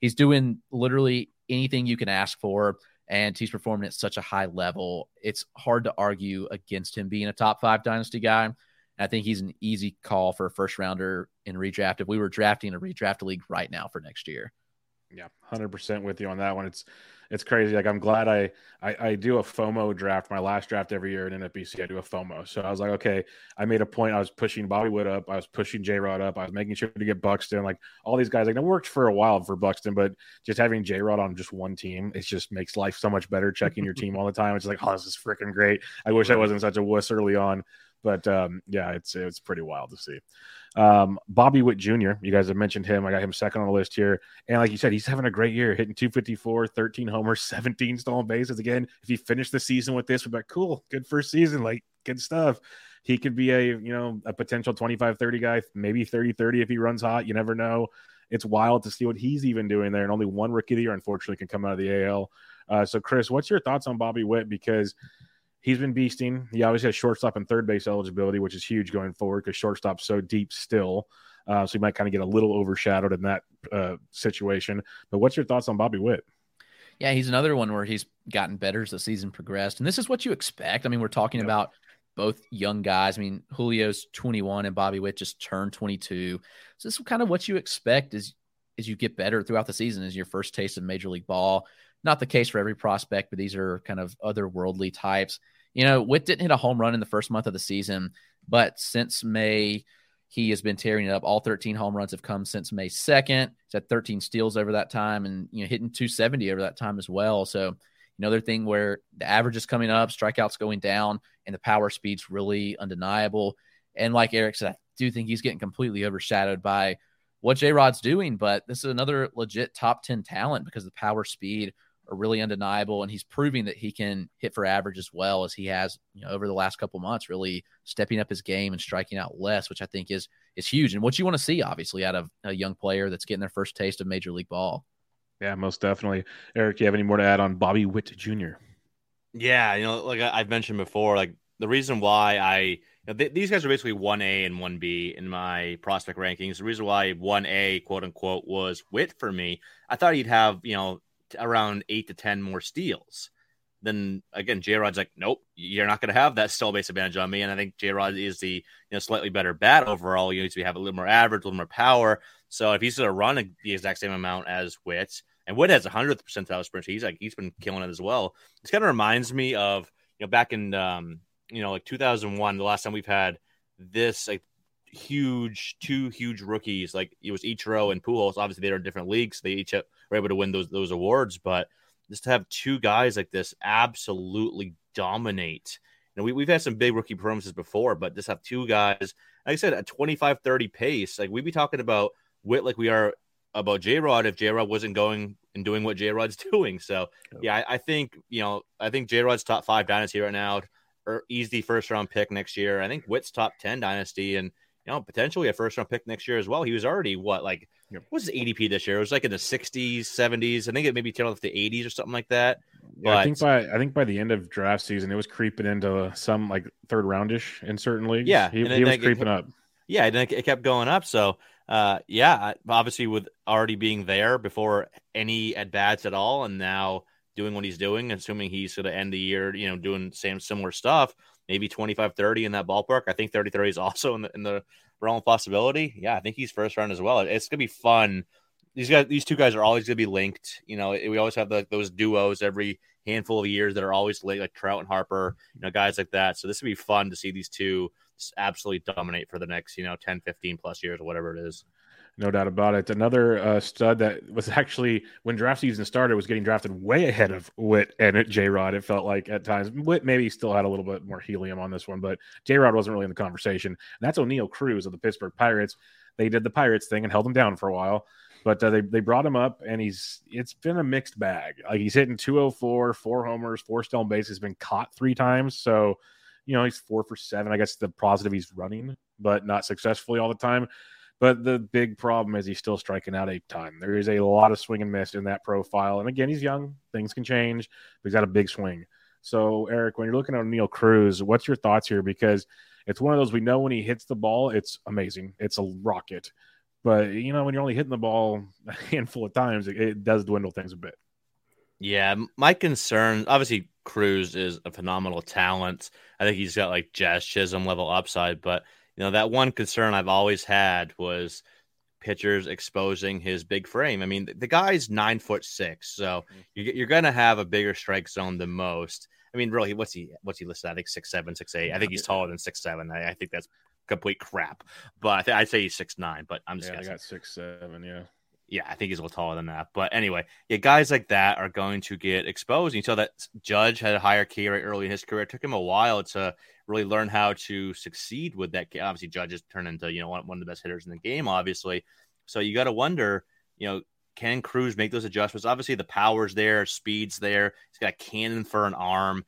he's doing literally anything you can ask for, and he's performing at such a high level. It's hard to argue against him being a top five dynasty guy. I think he's an easy call for a first rounder in redraft. If we were drafting a redraft league right now for next year, Yeah, hundred percent with you on that one. It's it's crazy. Like I'm glad I, I, I do a FOMO draft. My last draft every year in NFBC, I do a FOMO. So I was like, okay, I made a point. I was pushing Bobby Witt up. I was pushing J Rod up. I was making sure to get Buxton. Like all these guys, like it worked for a while for Buxton, but just having J Rod on just one team, it just makes life so much better. Checking your team all the time. It's like, oh, this is freaking great. I wish I wasn't such a wuss early on. But um, yeah, it's it's pretty wild to see. Um, Bobby Witt Jr., you guys have mentioned him. I got him second on the list here. And like you said, he's having a great year, hitting 254, 13 homers, 17 stolen bases. Again, if he finished the season with this, we'd be like, cool, good first season, like good stuff. He could be a, you know, a potential 25 30 guy, maybe 30 30 if he runs hot. You never know. It's wild to see what he's even doing there. And only one rookie of the year, unfortunately, can come out of the AL. Uh, so, Chris, what's your thoughts on Bobby Witt? Because he's been beasting. He obviously has shortstop and third base eligibility, which is huge going forward because shortstop's so deep still. Uh, so he might kind of get a little overshadowed in that uh, situation. But what's your thoughts on Bobby Witt? Yeah, he's another one where he's gotten better as the season progressed. And this is what you expect. I mean, we're talking about both young guys. I mean, Julio's 21 and Bobby Witt just turned 22. So this is kind of what you expect as, as you get better throughout the season is your first taste of Major League Ball. Not the case for every prospect, but these are kind of otherworldly types. You know, Witt didn't hit a home run in the first month of the season, but since May, he has been tearing it up. All 13 home runs have come since May 2nd. He's had 13 steals over that time and, you know, hitting 270 over that time as well. So, another thing where the average is coming up, strikeouts going down, and the power speed's really undeniable. And like Eric said, I do think he's getting completely overshadowed by what J Rod's doing, but this is another legit top 10 talent because the power speed are really undeniable, and he's proving that he can hit for average as well as he has you know, over the last couple months, really stepping up his game and striking out less, which I think is is huge and what you want to see, obviously, out of a young player that's getting their first taste of major league ball. Yeah, most definitely. Eric, do you have any more to add on Bobby Witt Jr.? Yeah, you know, like I've mentioned before, like the reason why I you know, th- these guys are basically one A and one B in my prospect rankings. The reason why one A quote unquote was Witt for me, I thought he'd have you know around eight to 10 more steals. Then again, J Rod's like, nope, you're not going to have that steal base advantage on me. And I think J Rod is the you know slightly better bat overall. You need to have a little more average, a little more power. So if he's going to run the exact same amount as Witt, and Witt has a hundredth percentile sprint, he's like he's been killing it as well. This kind of reminds me of you know back in um, you know like 2001, the last time we've had this like huge, two huge rookies. Like it was Ichiro and Pujols. Obviously, they're in different leagues. They each were able to win those those awards. But just to have two guys like this absolutely dominate. You know, we, we've had some big rookie performances before, but just have two guys, like I said, a 25 30 pace. Like we'd be talking about Witt like we are about J Rod if J Rod wasn't going and doing what J Rod's doing. So, yeah, I, I, think, you know, I think J Rod's top five dynasty right now, or easy first round pick next year. I think Witt's top 10 dynasty. And you know, potentially a first round pick next year as well. He was already what, like, what's his ADP this year? It was like in the 60s, 70s. I think it maybe tailed off the 80s or something like that. Yeah, but, I think by I think by the end of draft season, it was creeping into some like third roundish in certain leagues. Yeah, he, he was creeping it, up. Yeah, and it kept going up. So, uh, yeah, obviously with already being there before any at bats at all, and now doing what he's doing, assuming he's going to end the year, you know, doing same similar stuff maybe 25 30 in that ballpark. I think 30 30 is also in the, in the realm of possibility. Yeah, I think he's first round as well. It's going to be fun. These guys, these two guys are always going to be linked. You know, we always have the, those duos every handful of years that are always late, like Trout and Harper, you know, guys like that. So this would be fun to see these two absolutely dominate for the next, you know, 10, 15 plus years whatever it is. No doubt about it. Another uh, stud that was actually when draft season started was getting drafted way ahead of Witt and J Rod. It felt like at times Witt maybe still had a little bit more helium on this one, but J Rod wasn't really in the conversation. And that's Oneil Cruz of the Pittsburgh Pirates. They did the Pirates thing and held him down for a while, but uh, they they brought him up and he's it's been a mixed bag. Like he's hitting 204, four homers, four stolen bases, been caught three times. So you know he's four for seven. I guess the positive he's running, but not successfully all the time. But the big problem is he's still striking out a ton. There is a lot of swing and miss in that profile. And again, he's young. Things can change, but he's got a big swing. So, Eric, when you're looking at Neil Cruz, what's your thoughts here? Because it's one of those we know when he hits the ball, it's amazing. It's a rocket. But, you know, when you're only hitting the ball a handful of times, it, it does dwindle things a bit. Yeah, my concern obviously Cruz is a phenomenal talent. I think he's got like Jazz Chisholm level upside, but you know that one concern I've always had was pitchers exposing his big frame. I mean, the guy's nine foot six, so mm-hmm. you're going to have a bigger strike zone than most. I mean, really, what's he what's he listed? I think six seven, six eight. I think he's taller than six seven. I, I think that's complete crap. But I th- I'd say he's six nine. But I'm just yeah, guessing. I got six seven. Yeah. Yeah, I think he's a little taller than that. But anyway, yeah, guys like that are going to get exposed. And you saw that Judge had a higher K rate early in his career. It took him a while to really learn how to succeed with that. Obviously, Judge has turned into you know one, one of the best hitters in the game, obviously. So you got to wonder, you know, can Cruz make those adjustments? Obviously, the power's there, speed's there. He's got a cannon for an arm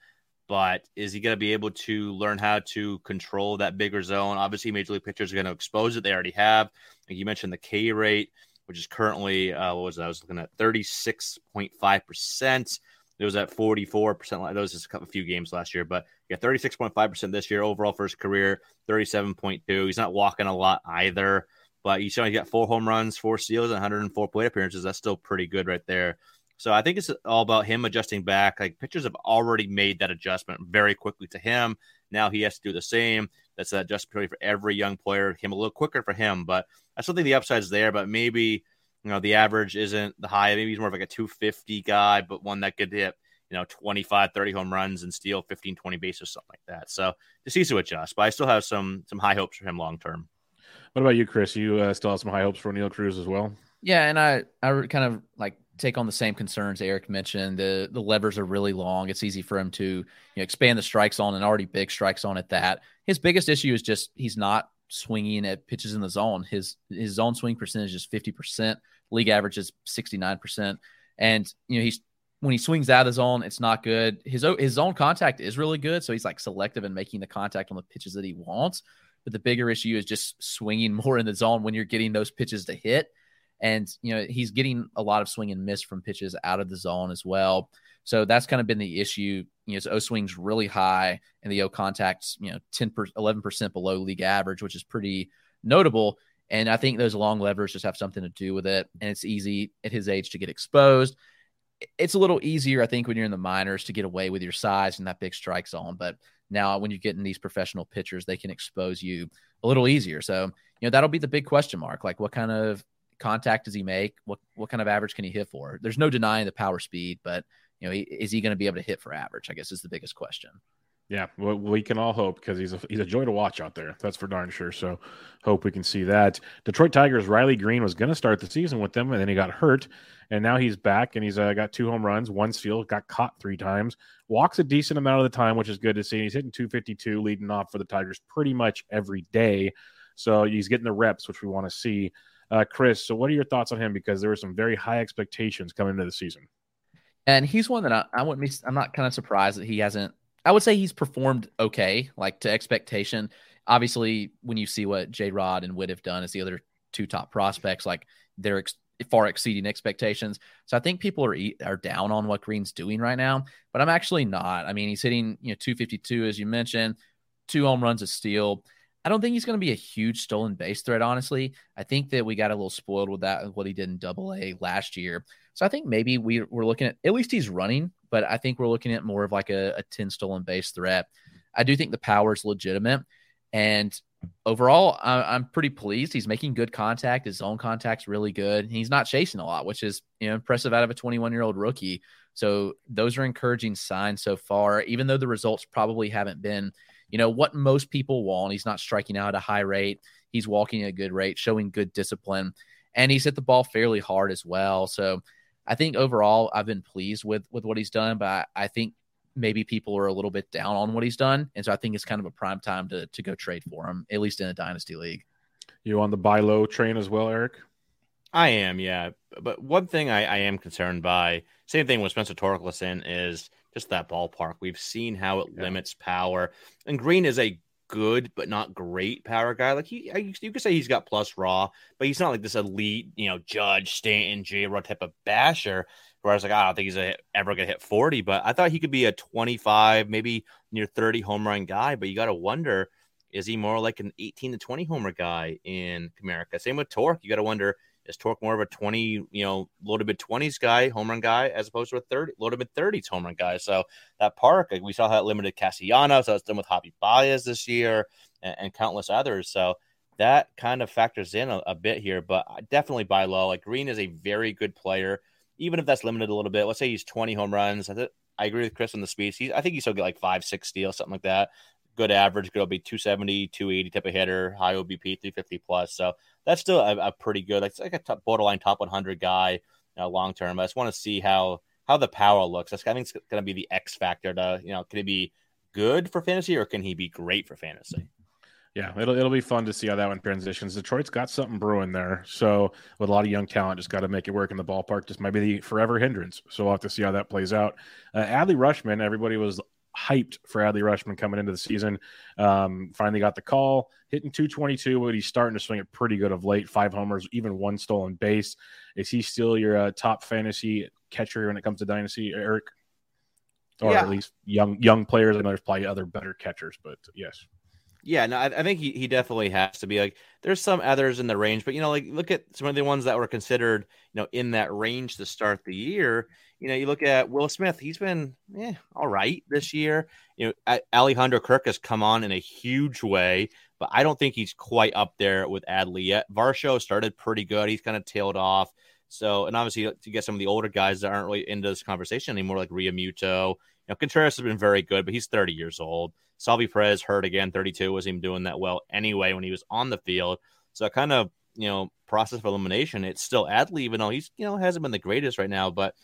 but is he going to be able to learn how to control that bigger zone? Obviously, major league pitchers are going to expose it. They already have. Like you mentioned, the K rate, which is currently uh, what was? I was looking at thirty six point five percent. It was at forty four percent. That was just a few games last year, but yeah, thirty six point five percent this year overall for his career. Thirty seven point two. He's not walking a lot either, but he's only got four home runs, four steals, and one hundred and four plate appearances. That's still pretty good right there. So I think it's all about him adjusting back. Like pitchers have already made that adjustment very quickly to him. Now he has to do the same. That's an adjustment period for every young player. Him a little quicker for him, but I still think the upside is there. But maybe you know the average isn't the high. Maybe he's more of like a 250 guy, but one that could hit you know 25, 30 home runs and steal 15, 20 bases, something like that. So just needs to adjust. But I still have some some high hopes for him long term. What about you, Chris? You uh, still have some high hopes for Neil Cruz as well? Yeah, and I I kind of like take on the same concerns Eric mentioned. The the levers are really long. It's easy for him to you know, expand the strike zone and already big strike zone at that. His biggest issue is just he's not swinging at pitches in the zone. His his zone swing percentage is fifty percent. League average is sixty nine percent. And you know he's when he swings out of the zone, it's not good. His his zone contact is really good, so he's like selective in making the contact on the pitches that he wants. But the bigger issue is just swinging more in the zone when you're getting those pitches to hit. And, you know, he's getting a lot of swing and miss from pitches out of the zone as well. So that's kind of been the issue. You know, his O swing's really high and the O contact's, you know, 10 per, 11% below league average, which is pretty notable. And I think those long levers just have something to do with it. And it's easy at his age to get exposed. It's a little easier, I think, when you're in the minors to get away with your size and that big strike zone. But now, when you get in these professional pitchers, they can expose you a little easier. So, you know, that'll be the big question mark. Like, what kind of contact does he make? What what kind of average can he hit for? There's no denying the power speed, but you know, is he going to be able to hit for average? I guess is the biggest question. Yeah, well, we can all hope because he's a he's a joy to watch out there. That's for darn sure. So, hope we can see that. Detroit Tigers Riley Greene was going to start the season with them, and then he got hurt, and now he's back and he's uh, got two home runs, one steal, got caught three times, walks a decent amount of the time, which is good to see. He's hitting 252, leading off for the Tigers pretty much every day. So he's getting the reps, which we want to see. Uh, Chris, so what are your thoughts on him? Because there were some very high expectations coming into the season. And he's one that I, I wouldn't be, I'm not kind of surprised that he hasn't, I would say he's performed okay, like to expectation. Obviously, when you see what J Rod and Witt have done as the other two top prospects, like they're ex- far exceeding expectations. So I think people are are down on what Greene's doing right now, but I'm actually not. I mean, he's hitting you know 252 as you mentioned, two home runs, a steal. I don't think he's going to be a huge stolen base threat, honestly. I think that we got a little spoiled with that, what he did in double A last year. So I think maybe we, we're looking at, at least he's running, but I think we're looking at more of like a, a 10 stolen base threat. I do think the power is legitimate. And overall, I, am pretty pleased. He's making good contact. His zone contact's really good. He's not chasing a lot, which is you know impressive out of a 21 year old rookie. So those are encouraging signs so far. Even though the results probably haven't been you know, what most people want. He's not striking out at a high rate. He's walking at a good rate, showing good discipline, and he's hit the ball fairly hard as well. So I think overall, I've been pleased with with what he's done, but I, I think maybe people are a little bit down on what he's done, and so I think it's kind of a prime time to to go trade for him, at least in a dynasty league. You on the buy low train as well, Eric? I am, yeah. But one thing I, I am concerned by, same thing with Spencer Torkelson, is just that ballpark. We've seen how it yeah. limits power, and Greene is a good but not great power guy. Like he, you could say he's got plus raw, but he's not like this elite, you know, Judge Stanton, J Rod type of basher. Where I was like, ah, I don't think he's a, ever gonna hit forty, but I thought he could be a twenty-five, maybe near thirty home run guy. But you got to wonder, is he more like an eighteen to twenty homer guy in Comerica? Same with Tork. You got to wonder is Tork more of a 20, you know, low to mid 20s guy, home run guy, as opposed to a 30, low to mid 30s home run guy? So that park, we saw how it limited Castellanos. So it's done with Javi Baez this year and, and, countless others. So that kind of factors in a, a bit here, but definitely buy low. Like Greene is a very good player, even if that's limited a little bit. Let's say he's 20 home runs. I, agree with Chris on the speeds. He, I think he still get like five, six steals, something like that. Good average, could be 270, 280 type of hitter, high OBP, 350 plus. So that's still a, a pretty good, like, it's like a top, borderline top 100 guy uh, long term. I just want to see how how the power looks. That's I think it's going to be the X factor. To you know, can he be good for fantasy or can he be great for fantasy? Yeah, it'll it'll be fun to see how that one transitions. Detroit's got something brewing there, so with a lot of young talent, just got to make it work in the ballpark. Just might be the forever hindrance. So we'll have to see how that plays out. Uh, Adley Rutschman, everybody was hyped for Adley Rutschman coming into the season. Um, finally got the call, hitting 222, but he's starting to swing it pretty good of late. Five homers, even one stolen base. Is he still your uh, top fantasy catcher when it comes to dynasty, Eric? Or yeah. at least young young players. I know there's probably other better catchers, but yes. Yeah, no, I, I, think he, he definitely has to be like. There's some others in the range, but you know, like look at some of the ones that were considered, you know, in that range to start the year. You know, you look at Will Smith; he's been, yeah, all right this year. You know, Alejandro Kirk has come on in a huge way, but I don't think he's quite up there with Adley yet. Varsho started pretty good; he's kind of tailed off. So, and obviously, uh, to get some of the older guys that aren't really into this conversation anymore, like Realmuto, you know, Contreras has been very good, but he's 30 years old. Salvy Perez hurt again, 32, wasn't even doing that well anyway when he was on the field. So kind of, you know, process of elimination, it's still Adley, even though he's, you know, hasn't been the greatest right now, but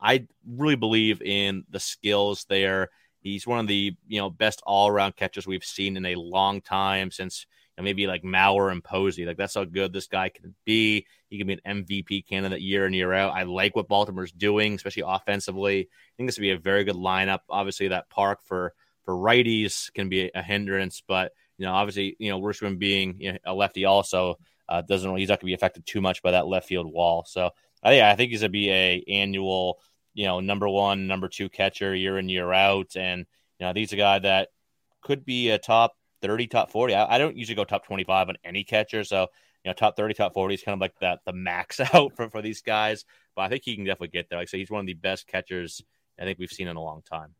I really believe in the skills there. He's one of the, you know, best all around catchers we've seen in a long time since you know, maybe like Mauer and Posey. Like that's how good this guy can be. He can be an MVP candidate year in, year out. I like what Baltimore's doing, especially offensively. I think this would be a very good lineup. Obviously, that park for for righties can be a hindrance, but you know, obviously, you know, Rutschman being you know, a lefty also uh, doesn't he's not going to be affected too much by that left field wall. So I think I think he's going to be a annual, you know, number one, number two catcher year in year out, and you know, he's a guy that could be a top thirty, top forty. I, I don't usually go top twenty five on any catcher, so you know, top 30, top 40 is kind of like that the max out for, for these guys. But I think he can definitely get there. Like I say, he's one of the best catchers I think we've seen in a long time.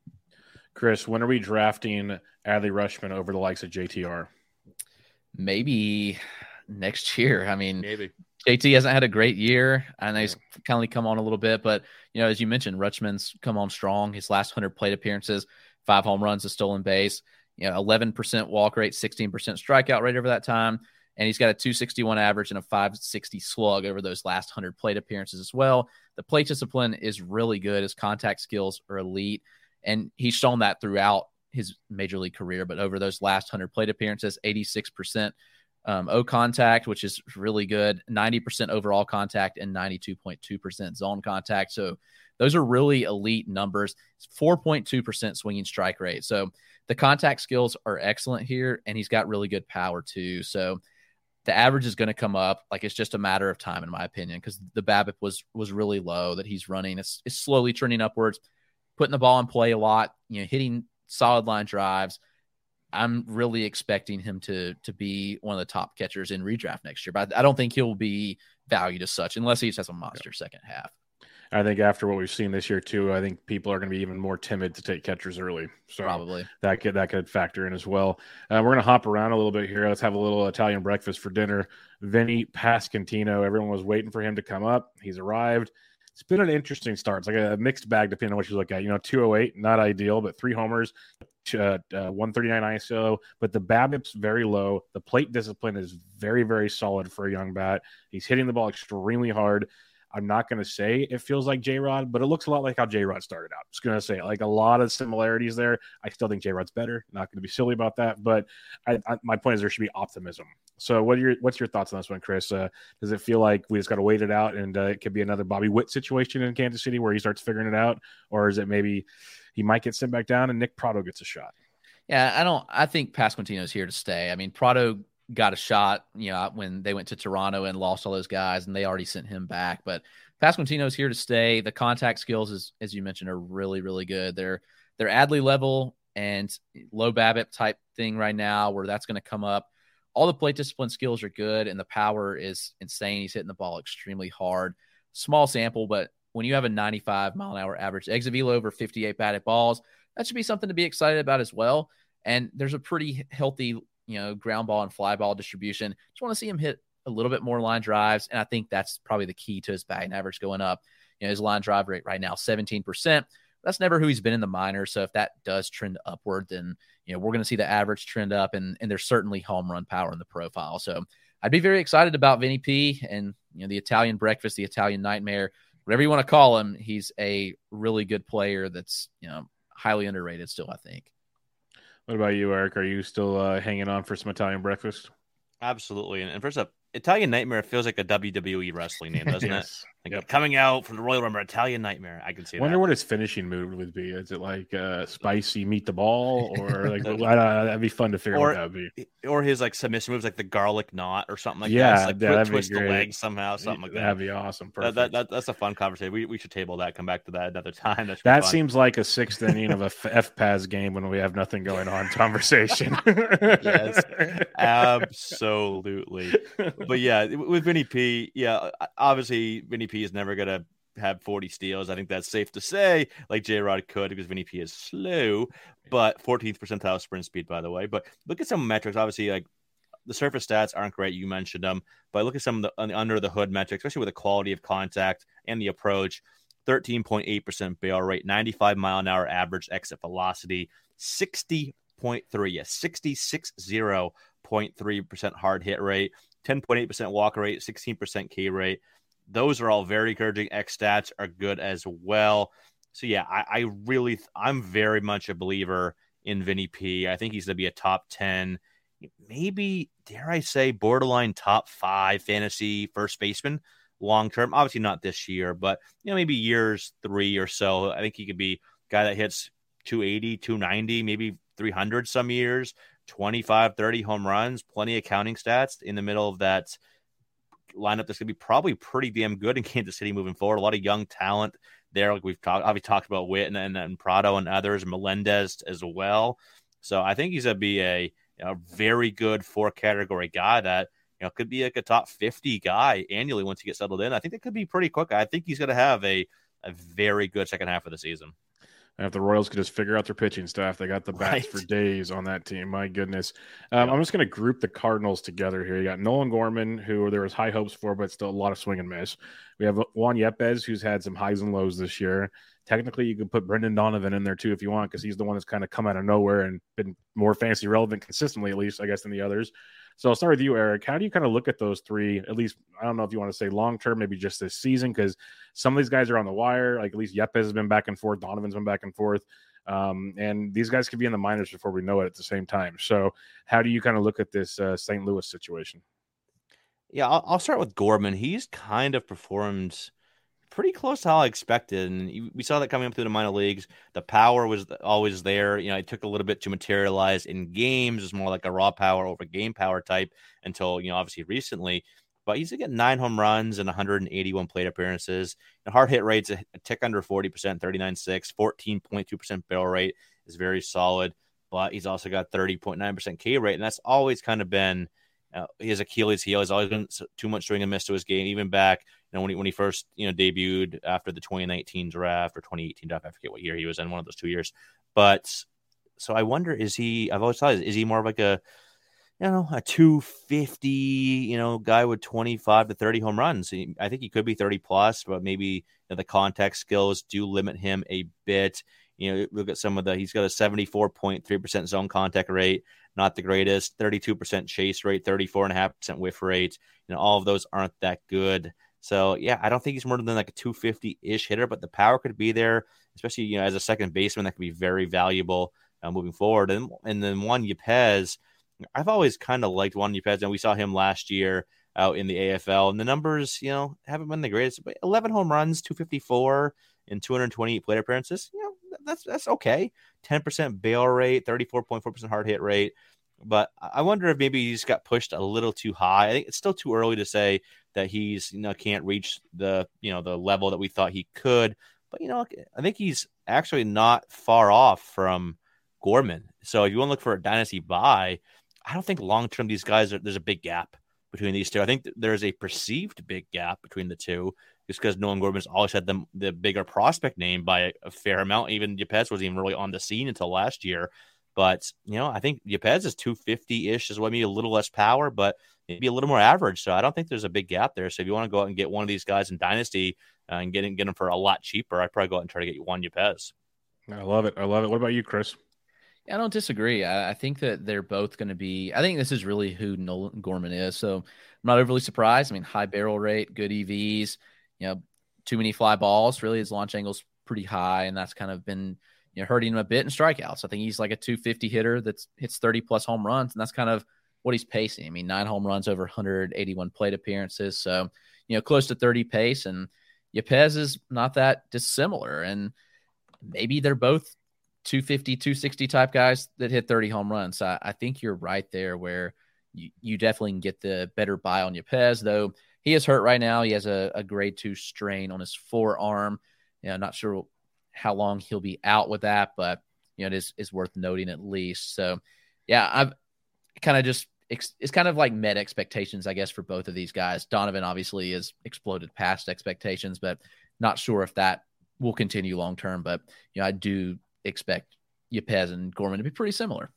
Chris, when are we drafting Adley Rutschman over the likes of JTR? Maybe next year. I mean, maybe JT hasn't had a great year. I know he's kind of come on a little bit, but you know, as you mentioned, Rutschman's come on strong. His last hundred plate appearances, five home runs, a stolen base, you know, eleven percent walk rate, sixteen percent strikeout rate over that time, and he's got a two sixty one average and a five sixty slug over those last hundred plate appearances as well. The plate discipline is really good. His contact skills are elite. And he's shown that throughout his major league career. But over those last 100 plate appearances, 86% um, O contact, which is really good, 90% overall contact, and 92.2% zone contact. So those are really elite numbers. It's 4.2% swinging strike rate. So the contact skills are excellent here, and he's got really good power too. So the average is going to come up. Like it's just a matter of time, in my opinion, because the BABIP was was really low that he's running. It's, it's slowly turning upwards putting the ball in play a lot, you know, hitting solid line drives. I'm really expecting him to to be one of the top catchers in redraft next year, but I don't think he'll be valued as such unless he just has a monster yeah. second half. I think after what we've seen this year too, I think people are going to be even more timid to take catchers early. So probably that could that could factor in as well. Uh, we're going to hop around a little bit here. Let's have a little Italian breakfast for dinner. Vinny Pasquantino. Everyone was waiting for him to come up. He's arrived it's been an interesting start. It's like a mixed bag depending on what you look at. You know, 208, not ideal, but three homers, uh, uh, 139 ISO, but the BABIP's very low. The plate discipline is very, very solid for a young bat. He's hitting the ball extremely hard. I'm not going to say it feels like J Rod, but it looks a lot like how J Rod started out. Just going to say like a lot of similarities there. I still think J Rod's better. Not going to be silly about that, but I, I, my point is there should be optimism so, what are your what's your thoughts on this one, Chris? Uh, does it feel like we just got to wait it out, and uh, it could be another Bobby Witt situation in Kansas City where he starts figuring it out, or is it maybe he might get sent back down and Nick Pratto gets a shot? Yeah, I don't. I think Pasquantino's here to stay. I mean, Pratto got a shot, you know, when they went to Toronto and lost all those guys, and they already sent him back. But Pasquantino's here to stay. The contact skills, is, as you mentioned, are really, really good. They're they're Adley level and low BABIP type thing right now, where that's going to come up all the plate discipline skills are good and the power is insane. He's hitting the ball extremely hard. Small sample, but when you have a 95 mile an hour average exit velo over 58 batted balls, that should be something to be excited about as well. And there's a pretty healthy you know, ground ball and fly ball distribution. Just want to see him hit a little bit more line drives. And I think that's probably the key to his batting average going up. You know, his line drive rate right now, 17%. That's never who he's been in the minors. So if that does trend upward, then, you know, we're going to see the average trend up and, and there's certainly home run power in the profile. So I'd be very excited about Vinny P and, you know, the Italian breakfast, the Italian nightmare, whatever you want to call him. He's a really good player that's, you know, highly underrated still, I think. What about you, Eric? Are you still uh, hanging on for some Italian breakfast? Absolutely. And, and first up, Italian Nightmare feels like a WWE wrestling name, doesn't yes. Like yep. coming out from the Royal Rumble, Italian Nightmare. I can see. That. Wonder that. what his finishing move would be. Is it like uh, spicy meet the ball, or like that'd be fun to figure or, out that'd be. Or his like submission moves, like the garlic knot or something like yeah, that. Yeah, like twist the leg somehow, something like that. That'd be awesome. That, that, that, that's a fun conversation. We, we should table that. Come back to that another time. That, that seems like a sixth inning of a FPAS game when we have nothing going on. Conversation. yes, absolutely. But yeah, with Vinny P, yeah, obviously Vinny P is never gonna have 40 steals. I think that's safe to say, like J Rod could because Vinny P is slow, but 14th percentile sprint speed, by the way. But look at some metrics. Obviously, like the surface stats aren't great. You mentioned them, but look at some of the under the hood metrics, especially with the quality of contact and the approach. 13.8% barrel rate, 95 mile an hour average exit velocity, 60.3, yes, 66.0.3% hard hit rate, 10.8% walk rate, 16% K rate, those are all very encouraging. X stats are good as well. So yeah, I, I really I'm very much a believer in Vinny P. I think he's gonna be a top 10, maybe dare I say borderline top five fantasy first baseman long term. Obviously not this year, but you know, maybe years three or so. I think he could be guy that hits 280, 290, maybe 300 some years, 25, 30 home runs, plenty of counting stats in the middle of that lineup that's going to be probably pretty damn good in Kansas City moving forward. A lot of young talent there, like we've talked, obviously talked about Witt and, and, and Pratto and others, Melendez as well. So I think he's going to be a know, very good four category guy that you know could be like a top 50 guy annually once he gets settled in. I think that could be pretty quick. I think he's going to have a a very good second half of the season. And if the Royals could just figure out their pitching staff, they got the bats right. for days on that team. My goodness. Um, yeah. I'm just going to group the Cardinals together here. You got Nolan Gorman, who there was high hopes for, but still a lot of swing and miss. We have Juan Yepez, who's had some highs and lows this year. Technically, you could put Brendan Donovan in there too if you want, because he's the one that's kind of come out of nowhere and been more fancy relevant consistently, at least, I guess, than the others. So I'll start with you, Eric. How do you kind of look at those three? At least I don't know if you want to say long term, maybe just this season, because some of these guys are on the wire. Like at least Yepez has been back and forth, Donovan's been back and forth. Um, and these guys could be in the minors before we know it at the same time. So, how do you kind of look at this uh, St. Louis situation? Yeah, I'll, I'll, start with Gorman. He's kind of performed pretty close to how I expected, and we saw that coming up through the minor leagues. The power was always there. You know, it took a little bit to materialize in games. It's more like a raw power over game power type until you know, obviously recently but he's getting nine home runs and 181 plate appearances. And hard hit rate's a, tick under 40%, 39.6, 14.2% barrel rate is very solid. But he's also got 30.9% K rate, and that's always kind of been uh, his Achilles heel. He's always been too much swing and miss to his game, even back know when he when he first you know debuted after the 2019 draft or 2018 draft. I forget what year he was in, one of those two years. But so I wonder, is he? I've always thought, is he more of like a you know, a 250, you know, guy with 25 to 30 home runs. I think he could be 30 plus, but maybe you know, the contact skills do limit him a bit. You know, look at some of the, he's got a 74.3% zone contact rate, not the greatest, 32% chase rate, 34.5% whiff rate. You know, all of those aren't that good. So, yeah, I don't think he's more than like a 250 ish hitter, but the power could be there, especially, you know, as a second baseman, that could be very valuable uh, moving forward. And, and then Juan Yepez, I've always kind of liked Juan Yepez, and we saw him last year out in the AFL, and the numbers, you know, haven't been the greatest. But 11 home runs, 254 in 228 plate appearances, you know, that's that's okay. 10% bail rate, 34.4% hard hit rate. But I wonder if maybe he just got pushed a little too high. I think it's still too early to say that he's you know can't reach the you know the level that we thought he could. But you know, I think he's actually not far off from Gorman. So if you want to look for a dynasty buy, I don't think long term these guys are. There's a big gap between these two. I think there's a perceived big gap between the two, just because Nolan Gorman's always had the the bigger prospect name by a, fair amount. Even Yepez was even really on the scene until last year. But you know, I think Yepez is 250 ish as well, maybe a little less power, but maybe a little more average. So I don't think there's a big gap there. So if you want to go out and get one of these guys in Dynasty uh, and get in, get them for a lot cheaper, I'd probably go out and try to get you Juan Yepez. I love it. I love it. What about you, Chris? Yeah, I don't disagree. I, I think that they're both going to be. I think this is really who Nolan Gorman is. So I'm not overly surprised. I mean, high barrel rate, good EVs. You know, too many fly balls. Really, his launch angle's pretty high, and that's kind of been you know hurting him a bit in strikeouts. I think he's like a 250 hitter that hits 30 plus home runs, and that's kind of what he's pacing. I mean, nine home runs over 181 plate appearances, so you know close to 30 pace. And Yepez is not that dissimilar, and maybe they're both 250, 260 type guys that hit 30 home runs. I, I think you're right there where you, you definitely can get the better buy on Yepez, though he is hurt right now. He has a, a grade two strain on his forearm. You know, not sure how long he'll be out with that, but you know, it is, is worth noting at least. So, yeah, I've kind of just it's kind of like met expectations, I guess, for both of these guys. Donovan obviously has exploded past expectations, but not sure if that will continue long term. But you know, I do expect Yepez and Gorman to be pretty similar.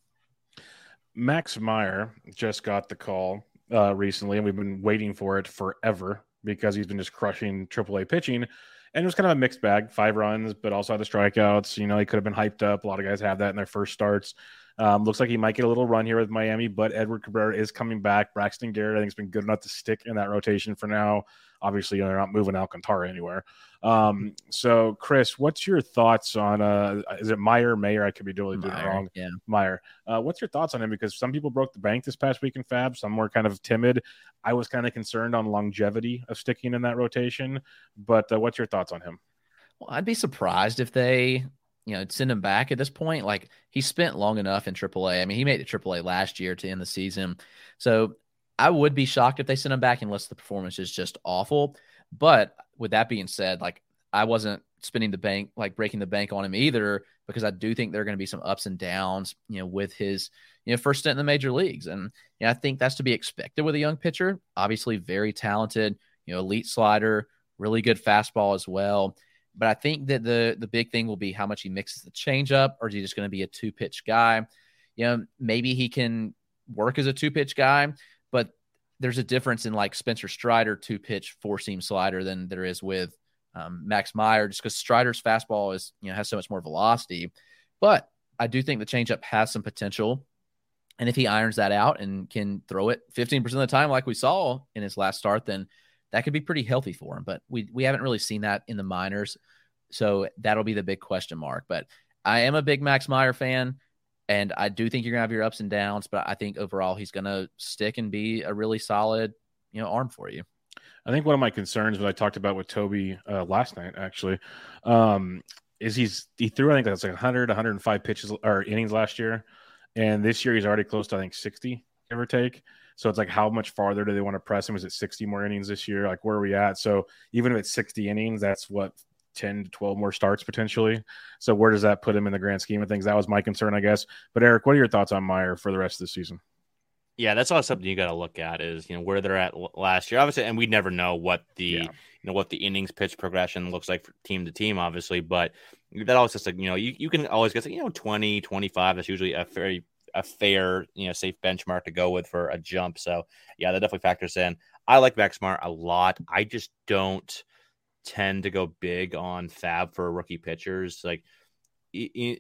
Max Meyer just got the call uh, recently, and we've been waiting for it forever because he's been just crushing AAA pitching and it was kind of a mixed bag five runs but also had the strikeouts. You know he could have been hyped up. A lot of guys have that in their first starts. Um, looks like he might get a little run here with miami but edward cabrera is coming back. Braxton garrett i think has been good enough to stick in that rotation for now obviously you know, they're not moving alcantara anywhere um, so chris what's your thoughts on uh is it meyer mayer i could be totally doing Meyer, wrong yeah. meyer uh, what's your thoughts on him because some people broke the bank this past week in FAAB some were kind of timid i was kind of concerned on longevity of sticking in that rotation but uh, what's your thoughts on him Well, I'd be surprised if they, you know, send him back at this point. Like he spent long enough in AAA. I mean, he made it AAA last year to end the season. So I would be shocked if they sent him back unless the performance is just awful. But with that being said, like I wasn't spending the bank, like breaking the bank on him either, because I do think there are going to be some ups and downs, you know, with his, you know, first stint in the major leagues. And you know, I think that's to be expected with a young pitcher. Obviously, very talented, you know, elite slider, really good fastball as well. But I think that the the big thing will be how much he mixes the changeup, or is he just going to be a two pitch guy? You know, maybe he can work as a two pitch guy, but there's a difference in like Spencer Strider two pitch four seam slider than there is with um, Max Meyer, just because Strider's fastball is you know has so much more velocity. But I do think the changeup has some potential. And if he irons that out and can throw it 15% of the time, like we saw in his last start, then that could be pretty healthy for him. But we we haven't really seen that in the minors, so that'll be the big question mark. But I am a big Max Meyer fan, and I do think you're gonna have your ups and downs. But I think overall he's gonna stick and be a really solid, you know, arm for you. I think one of my concerns, what I talked about with Toby uh, last night, actually, um, is he's he threw I think that's like 100, 105 pitches or innings last year, and this year he's already close to I think 60, give or take. So it's like how much farther do they want to press him? Is it 60 more innings this year? Like where are we at? So even if it's 60 innings, that's what 10 to 12 more starts potentially. So where does that put him in the grand scheme of things? That was my concern, I guess. But Eric, what are your thoughts on Meyer for the rest of the season? Yeah, that's all something you got to look at is you know where they're at last year, obviously, and we never know what the yeah. you know what the innings pitch progression looks like for team to team, obviously, but that always just like you know you, you can always get you know 20, 25. That's usually a very a fair you know safe benchmark to go with for a jump. So yeah, that definitely factors in. I like Max Smart a lot. I just don't tend to go big on FAAB for rookie pitchers, like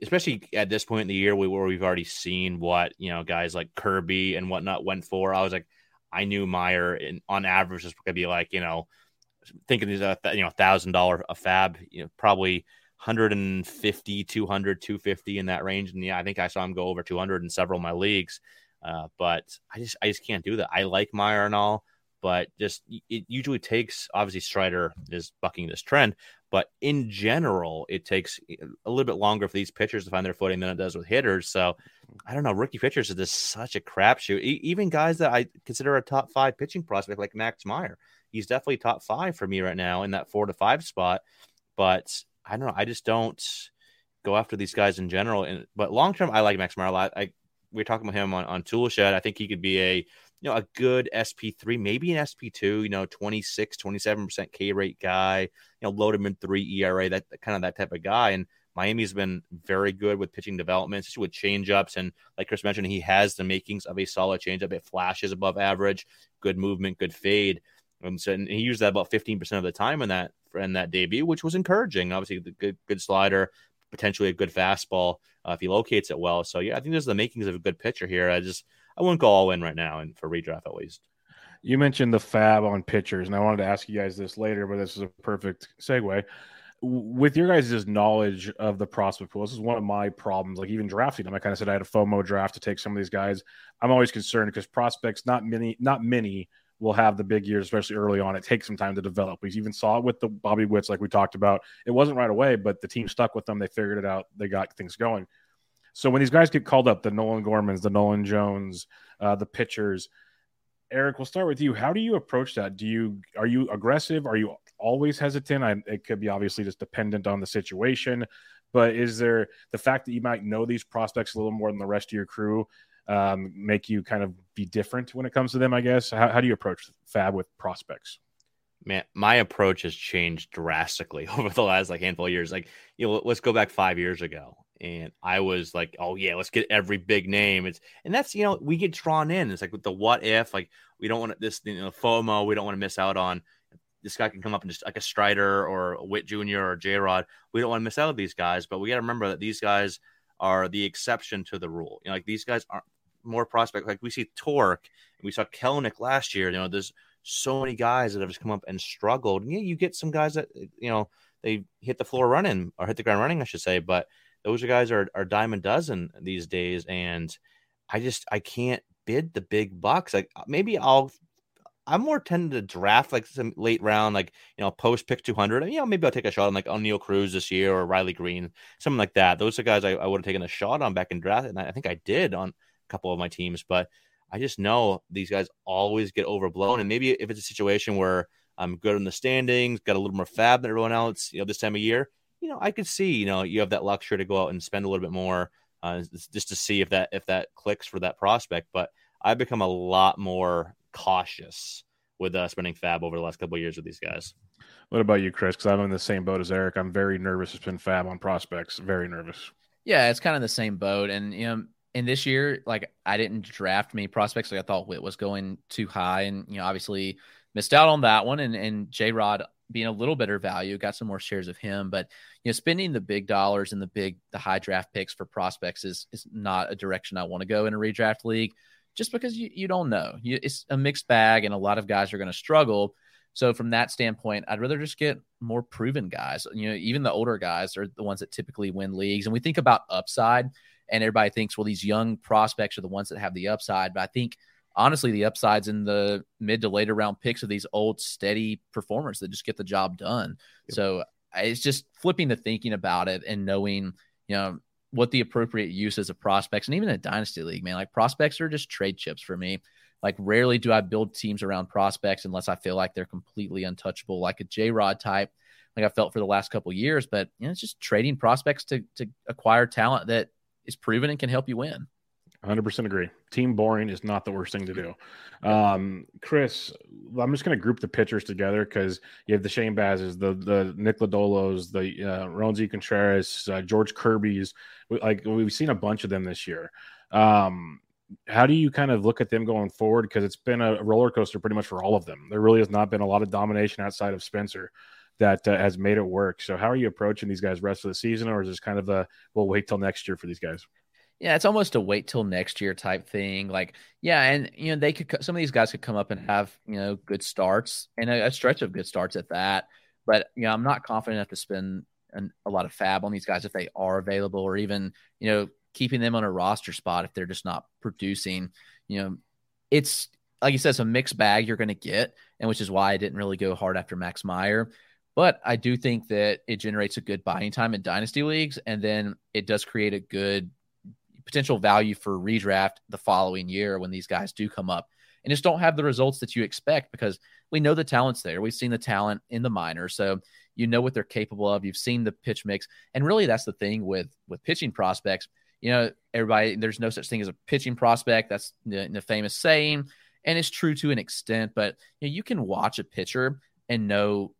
especially at this point in the year where we've already seen what you know guys like Kirby and whatnot went for. I was like, I knew Meyer in, on average is going to be like you know thinking he's a you know thousand dollar a FAAB, you know probably 150, 200, 250 in that range. And yeah, I think I saw him go over 200 in several of my leagues. Uh, but I just I just can't do that. I like Meyer and all, but just it usually takes obviously Strider is bucking this trend, but in general, it takes eh, a little bit longer for these pitchers to find their footing than it does with hitters. So I don't know. Rookie pitchers is just such a crapshoot. Even guys that I consider a top five pitching prospect like Max Meyer, he's definitely top five for me right now in that four to five spot. But I don't know. I just don't go after these guys in general. And but long term, I like Max Meyer a lot. I we are talking about him on on Toolshed. I think he could be a you know, a good SP3, maybe an SP2, you know, 26, 27% K rate guy, you know, low to mid three ERA, that kind of that type of guy. And Miami's been very good with pitching development, especially with changeups. And like Chris mentioned, he has the makings of a solid changeup. It flashes above average, good movement, good fade. And so and he used that about 15% of the time in that in that debut, which was encouraging. Obviously, the good good slider, potentially a good fastball uh, if he locates it well. So yeah, I think there's the makings of a good pitcher here. I just I wouldn't go all in right now, and for redraft at least. You mentioned the FAAB on pitchers, and I wanted to ask you guys this later, but this is a perfect segue. With your guys' knowledge of the prospect pool, this is one of my problems. Like even drafting them, I kind of said I had a FOMO draft to take some of these guys. I'm always concerned because prospects, not many, not many will have the big years, especially early on. It takes some time to develop. We even saw it with the Bobby Witts, like we talked about. It wasn't right away, but the team stuck with them. They figured it out. They got things going. So when these guys get called up, the Nolan Gormans, the Nolan Jones, uh, the pitchers, Eric, we'll start with you. How do you approach that? Do you are you aggressive? Are you always hesitant? I, it could be obviously just dependent on the situation, but is there the fact that you might know these prospects a little more than the rest of your crew um, make you kind of be different when it comes to them? I guess. How, how do you approach FAAB with prospects? Man, my approach has changed drastically over the last like handful of years. Like, you know, let's go back five years ago and I was like, oh yeah, let's get every big name. It's and that's you know we get drawn in. It's like with the what if, like we don't want this you know FOMO. We don't want to miss out on this guy can come up and just like a Strider or a Witt Jr. or J Rod. We don't want to miss out on these guys, but we got to remember that these guys are the exception to the rule. You know, like these guys aren't more prospect. Like we see Tork and we saw Kelenic last year. You know, there's so many guys that have just come up and struggled. And yeah, you get some guys that you know they hit the floor running or hit the ground running, I should say, but those guys are are dime a dozen these days, and I just I can't bid the big bucks. Like uh, maybe I'll I'm more tended to draft like some late round, like you know, post pick 200. You know, maybe I'll take a shot on like Oneil Cruz this year or Riley Greene, something like that. Those are guys I, I would have taken a shot on back in draft, and I think I did on a couple of my teams. But I just know these guys always get overblown, and maybe if it's a situation where I'm good in the standings, got a little more FAAB than everyone else, you know, this time of year, you know, I could see, you know, you have that luxury to go out and spend a little bit more uh, just to see if that if that clicks for that prospect. But I've become a lot more cautious with uh, spending FAAB over the last couple of years with these guys. What about you, Chris? Because I'm in the same boat as Eric. I'm very nervous to spend FAAB on prospects. Very nervous. Yeah, it's kind of the same boat. And you know, in this year, like I didn't draft many prospects. Like I thought Witt was going too high, and you know, obviously missed out on that one. And and J Rod being a little better value, got some more shares of him. But you know, spending the big dollars and the big the high draft picks for prospects is is not a direction I want to go in a redraft league, just because you you don't know. You, it's a mixed bag, and a lot of guys are going to struggle. So from that standpoint, I'd rather just get more proven guys. You know, even the older guys are the ones that typically win leagues. And we think about upside, and everybody thinks, well, these young prospects are the ones that have the upside. But I think honestly, the upsides in the mid to later round picks of these old steady performers that just get the job done. Yep. So it's just flipping the thinking about it and knowing, you know, what the appropriate uses of prospects and even a dynasty league, man. Like prospects are just trade chips for me. Like rarely do I build teams around prospects unless I feel like they're completely untouchable, like a J Rod type, like I felt for the last couple years. But you know, it's just trading prospects to to acquire talent that is proven and can help you win. 100% agree. Team boring is not the worst thing to do. Um, Chris, I'm just going to group the pitchers together because you have the Shane Bazes, the the Nick Lodolos, the uh, Roansy Contreras, uh, George Kirby's. Like we've seen a bunch of them this year. Um, how do you kind of look at them going forward? Because it's been a roller coaster pretty much for all of them. There really has not been a lot of domination outside of Spencer that uh, has made it work. So how are you approaching these guys rest of the season, or is this kind of a we'll wait till next year for these guys? Yeah, it's almost a wait till next year type thing. Like, yeah, and you know, they could some of these guys could come up and have you know good starts and a, a stretch of good starts at that. But you know, I'm not confident enough to spend an, a lot of FAAB on these guys if they are available, or even you know keeping them on a roster spot if they're just not producing. You know, it's like you said, it's a mixed bag you're going to get, and which is why I didn't really go hard after Max Meyer. But I do think that it generates a good buying time in dynasty leagues, and then it does create a good potential value for redraft the following year when these guys do come up and just don't have the results that you expect because we know the talent's there. We've seen the talent in the minors, so you know what they're capable of. You've seen the pitch mix, and really that's the thing with with pitching prospects. You know, everybody there's no such thing as a pitching prospect. That's the, the famous saying, and it's true to an extent. But you, know, you can watch a pitcher and know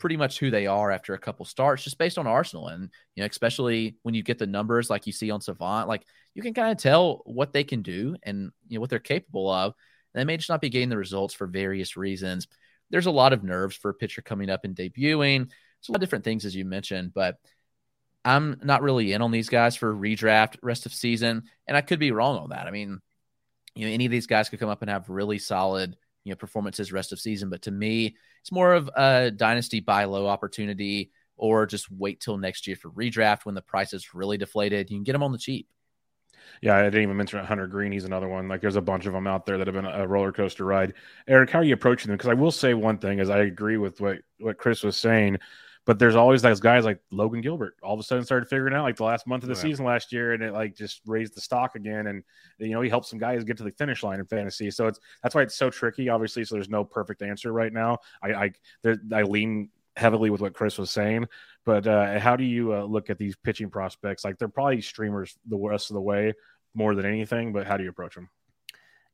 pretty much who they are after a couple starts, just based on Arsenal. And, you know, especially when you get the numbers like you see on Savant, like you can kind of tell what they can do and, you know, what they're capable of. And they may just not be getting the results for various reasons. There's a lot of nerves for a pitcher coming up and debuting. It's a lot of different things, as you mentioned, but I'm not really in on these guys for redraft rest of season. And I could be wrong on that. I mean, you know, any of these guys could come up and have really solid, you know, performances rest of season. But to me, it's more of a dynasty buy low opportunity or just wait till next year for redraft when the price is really deflated. You can get them on the cheap. Yeah, I didn't even mention Hunter Greene. He's another one. Like, there's a bunch of them out there that have been a roller coaster ride. Eric, how are you approaching them? Because I will say one thing, is I agree with what what Chris was saying. But there's always those guys like Logan Gilbert. All of a sudden, started figuring out like the last month of the yeah. season last year, and it like just raised the stock again. And you know, he helped some guys get to the finish line in fantasy. So it's that's why it's so tricky. Obviously, so there's no perfect answer right now. I I, there, I lean heavily with what Chris was saying. But uh, how do you uh, look at these pitching prospects? Like they're probably streamers the rest of the way more than anything. But how do you approach them?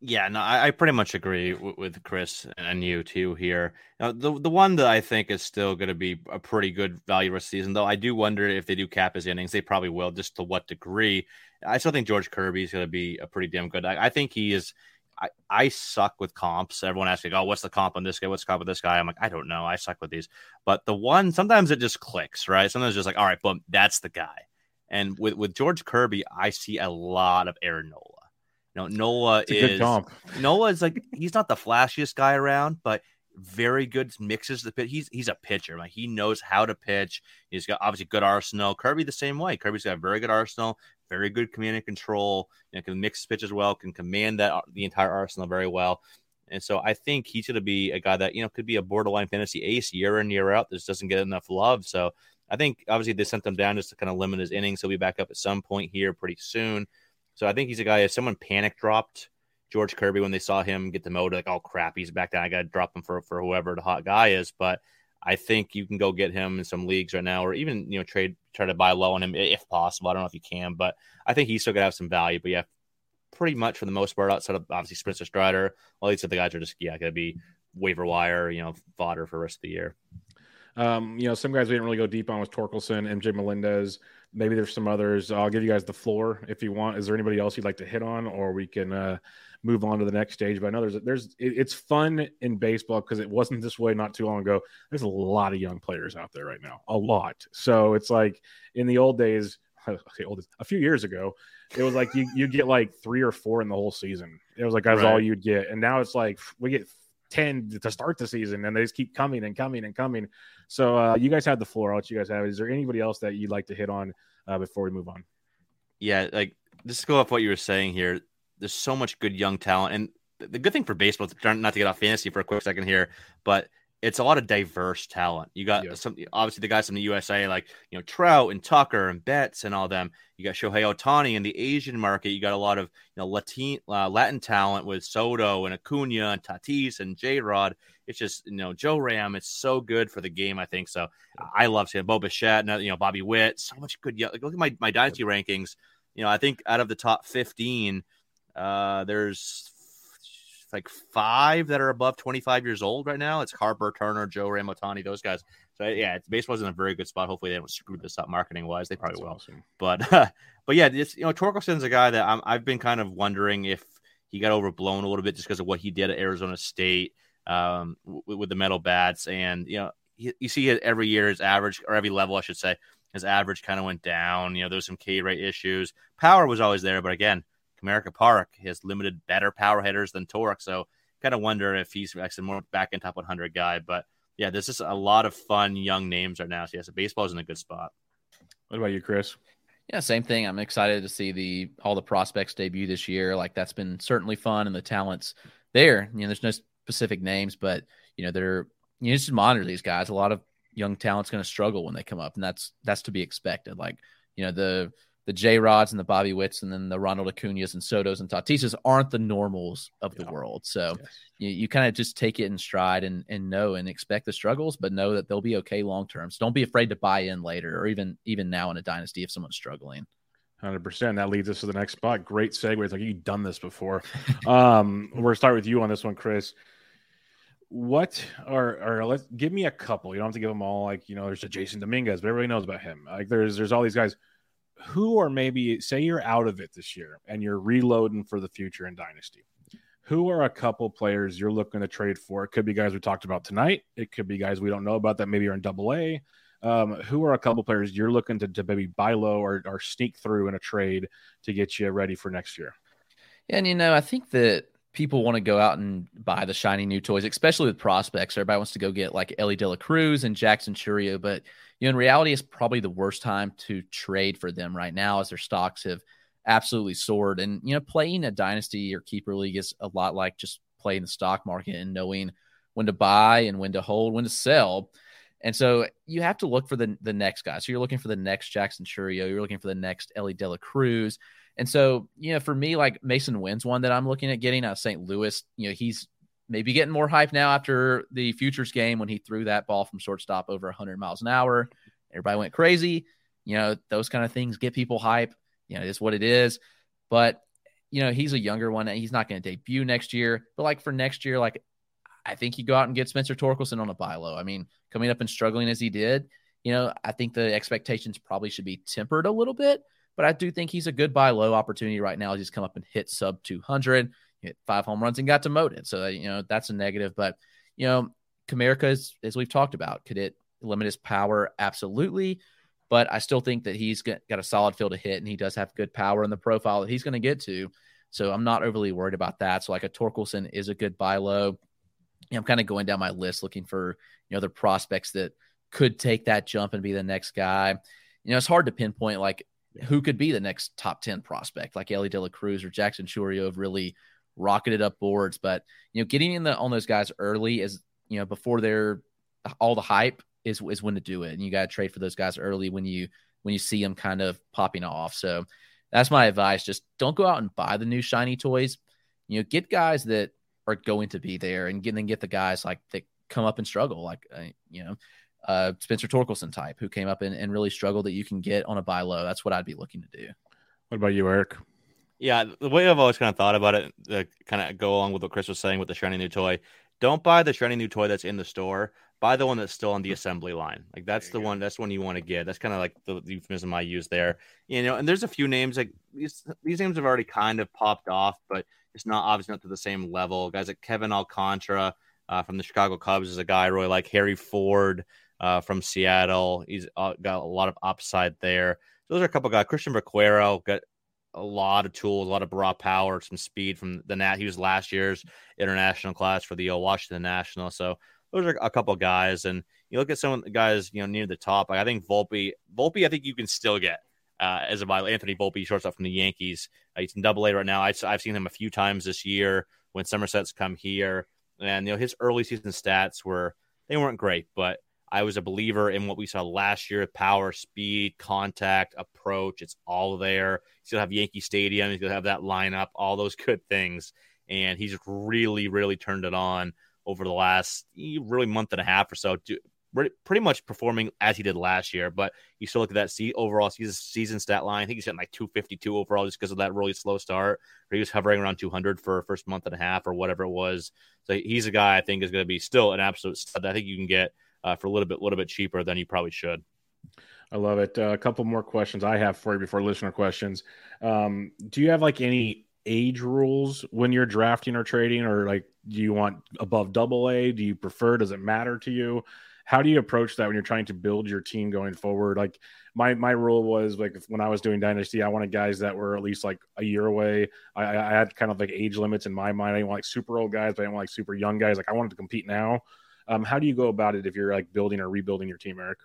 Yeah, no, I, I pretty much agree with, with, Chris and you too here. Now, the the one that I think is still going to be a pretty good value this season, though, I do wonder if they do cap his innings. They probably will, just to what degree. I still think George Kirby is going to be a pretty damn good. I, I think he is. I, I suck with comps. Everyone asks me, "Oh, what's the comp on this guy? What's the comp with this guy?" I'm like, I don't know. I suck with these. But the one sometimes it just clicks, right? Sometimes it's just like, all right, boom, that's the guy. And with with George Kirby, I see a lot of Aaron Nola. You know, Nola is Nola is like he's not the flashiest guy around, but very good mixes the pitch. He's he's a pitcher. Like he knows how to pitch. He's got obviously good arsenal. Kirby the same way. Kirby's got very good arsenal, very good command and control. You know, can mix pitch as well. Can command that uh, the entire arsenal very well. And so I think he's going to be a guy that you know could be a borderline fantasy ace year in year out. This doesn't get enough love. So I think obviously they sent them down just to kind of limit his innings. He'll be back up at some point here pretty soon. So I think he's a guy. If someone panic dropped George Kirby when they saw him get demoted, like, oh crap, he's back down. I got to drop him for for whoever the hot guy is. But I think you can go get him in some leagues right now, or even you know trade try to buy low on him if possible. I don't know if you can, but I think he's still gonna have some value. But yeah, pretty much for the most part, outside of obviously Spencer Strider, all these other guys are just yeah gonna be waiver wire, you know, fodder for the rest of the year. Um, you know, some guys we didn't really go deep on was Torkelson, MJ Melendez. Maybe there's some others. I'll give you guys the floor if you want. Is there anybody else you'd like to hit on, or we can uh, move on to the next stage? But I know there's there's it, it's fun in baseball because it wasn't this way not too long ago. There's a lot of young players out there right now, a lot. So it's like in the old days, okay, old a few years ago, it was like you you get like three or four in the whole season. It was like that's right. all you'd get, and now it's like we get 10 to start the season and they just keep coming and coming and coming. So uh, you guys have the floor. I'll let you guys have. Is there anybody else that you'd like to hit on uh, before we move on? Yeah, like just to go off what you were saying here. There's so much good young talent, and the good thing for baseball, not to get off fantasy for a quick second here, but it's a lot of diverse talent. You got yeah. some obviously the guys from the USA like you know Trout and Tucker and Betts and all them. You got Shohei Ohtani in the Asian market. You got a lot of you know Latin uh, Latin talent with Soto and Acuna and Tatis and J Rod. It's just you know Joe Ram. It's so good for the game. I think so. I love seeing Bo Bichette, you know Bobby Witt. So much good. Like, look at my my dynasty rankings. You know I think out of the top fifteen, uh, there's like five that are above 25 years old right now. It's Harper, Turner, Joe Ramotani, those guys. So yeah, baseball's in a very good spot. Hopefully they don't screw this up marketing wise. They probably That's will. Awesome. But uh, but yeah, this you know Torkelson's a guy that i have been kind of wondering if he got overblown a little bit just because of what he did at Arizona State um, with, with the metal bats, and you know you, you see it every year his average or every level I should say his average kind of went down. You know, there's some K rate issues. Power was always there, but again, Comerica Park has limited better power hitters than Tork. So kind of wonder if he's actually more back in top 100 guy. But yeah, this is a lot of fun young names right now. So yes, baseball is in a good spot. What about you, Chris? Yeah, same thing. I'm excited to see the all the prospects debut this year. Like that's been certainly fun, and the talents there. You know, there's no specific names, but you know they're you know just monitor these guys. A lot of young talent's going to struggle when they come up, and that's that's to be expected. Like you know the the J Rods and the Bobby Witts and then the Ronald Acuna's and Sotos and Tatises aren't the normals of the yeah. world. So yes. you, you kind of just take it in stride and, and know and expect the struggles, but know that they'll be okay long term. So don't be afraid to buy in later or even even now in a dynasty if someone's struggling. Hundred percent. That leads us to the next spot. Great segue. It's like you've done this before. um, we're gonna start with you on this one, Chris. what are or let's give me a couple. You don't have to give them all. Like you know, there's a Jasson Dominguez, but everybody knows about him. Like there's there's all these guys who are maybe say you're out of it this year and you're reloading for the future in Dynasty. Who are a couple players you're looking to trade for? It could be guys we talked about tonight. It could be guys we don't know about that maybe are in Double A. Um, who are a couple players you're looking to, to maybe buy low or, or sneak through in a trade to get you ready for next year? And you know, I think that people want to go out and buy the shiny new toys, especially with prospects. Everybody wants to go get like Elly De La Cruz and Jackson Chourio, but you know, in reality, it's probably the worst time to trade for them right now as their stocks have absolutely soared. And you know, playing a dynasty or keeper league is a lot like just playing the stock market and knowing when to buy and when to hold, when to sell. And so you have to look for the the next guy. So you're looking for the next Jackson Chourio, you're looking for the next Elly De La Cruz. And so, you know, for me, like Masyn Winn's one that I'm looking at getting out of St. Louis. You know, he's maybe getting more hype now after the futures game when he threw that ball from shortstop over 100 miles an hour. Everybody went crazy. You know, those kind of things get people hype. You know, it's what it is. But, you know, he's a younger one. And he's not going to debut next year. But like for next year, like I think you go out and get Spencer Torkelson on a buy low. I mean, coming up and struggling as he did, you know, I think the expectations probably should be tempered a little bit. But I do think he's a good buy low opportunity right now. He's come up and hit sub 200, hit five home runs and got demoted. So, you know, that's a negative. But, you know, Comerica, is, as we've talked about, could it limit his power? Absolutely. But I still think that he's got, got a solid field to hit and he does have good power in the profile that he's going to get to. So I'm not overly worried about that. So, like a Torkelson is a good buy low. I'm kind of going down my list looking for, you know, the prospects that could take that jump and be the next guy. You know, it's hard to pinpoint like who could be the next top 10 prospect, like Elly De La Cruz or Jackson Chourio have really rocketed up boards. But, you know, getting in the on those guys early is, you know, before they're all the hype is is when to do it. And you got to trade for those guys early when you when you see them kind of popping off. So that's my advice. Just don't go out and buy the new shiny toys. You know, get guys that are going to be there and get, then get the guys like that come up and struggle. Like, uh, you know, uh, Spencer Torkelson type who came up and, and really struggled that you can get on a buy low. That's what I'd be looking to do. What about you, Eric? Yeah, the way I've always kind of thought about it, uh, kind of go along with what Chris was saying with the shiny new toy. Don't buy the shiny new toy that's in the store. Buy the one that's still on the assembly line. Like that's the go. one. That's one you want to get. That's kind of like the, the euphemism I use there. You know, and there's a few names like these. These names have already kind of popped off, but it's not obviously not to the same level. Guys like Kevin Alcantara uh, from the Chicago Cubs is a guy really like. Harry Ford uh, from Seattle. he's got a lot of upside there. Those are a couple guys. Cristian Vaquero got a lot of tools, a lot of raw power, some speed from the Nat. He was last year's international class for the Washington National. So those are a couple guys. And you look at some of the guys, you know, near the top. Like I think Volpe, Volpe, I think you can still get uh, as a by Anthony Volpe, shortstop from the Yankees. Uh, he's in Double A right now. I, have seen him a few times this year when Somerset's come here, and you know his early season stats were they weren't great, but I was a believer in what we saw last year power, speed, contact, approach. It's all there. He's to have Yankee Stadium. He's to have that lineup, all those good things. And he's really, really turned it on over the last really month and a half or so. Pretty much performing as he did last year, but you still look at that see, overall season, season stat line. I think he's hitting like 252 overall just because of that really slow start. He was hovering around 200 for first month and a half or whatever it was. So he's a guy I think is going to be still an absolute stud. I think you can get uh, for a little bit, little bit cheaper than you probably should. I love it. Uh, a couple more questions I have for you before listener questions. Um, do you have like any age rules when you're drafting or trading, or like do you want above double A? Do you prefer? Does it matter to you? How do you approach that when you're trying to build your team going forward? Like my my rule was like when I was doing dynasty, I wanted guys that were at least like a year away. I, I had kind of like age limits in my mind. I didn't want like super old guys, but I didn't want like super young guys. Like I wanted to compete now. Um, how do you go about it if you're like building or rebuilding your team, Eric?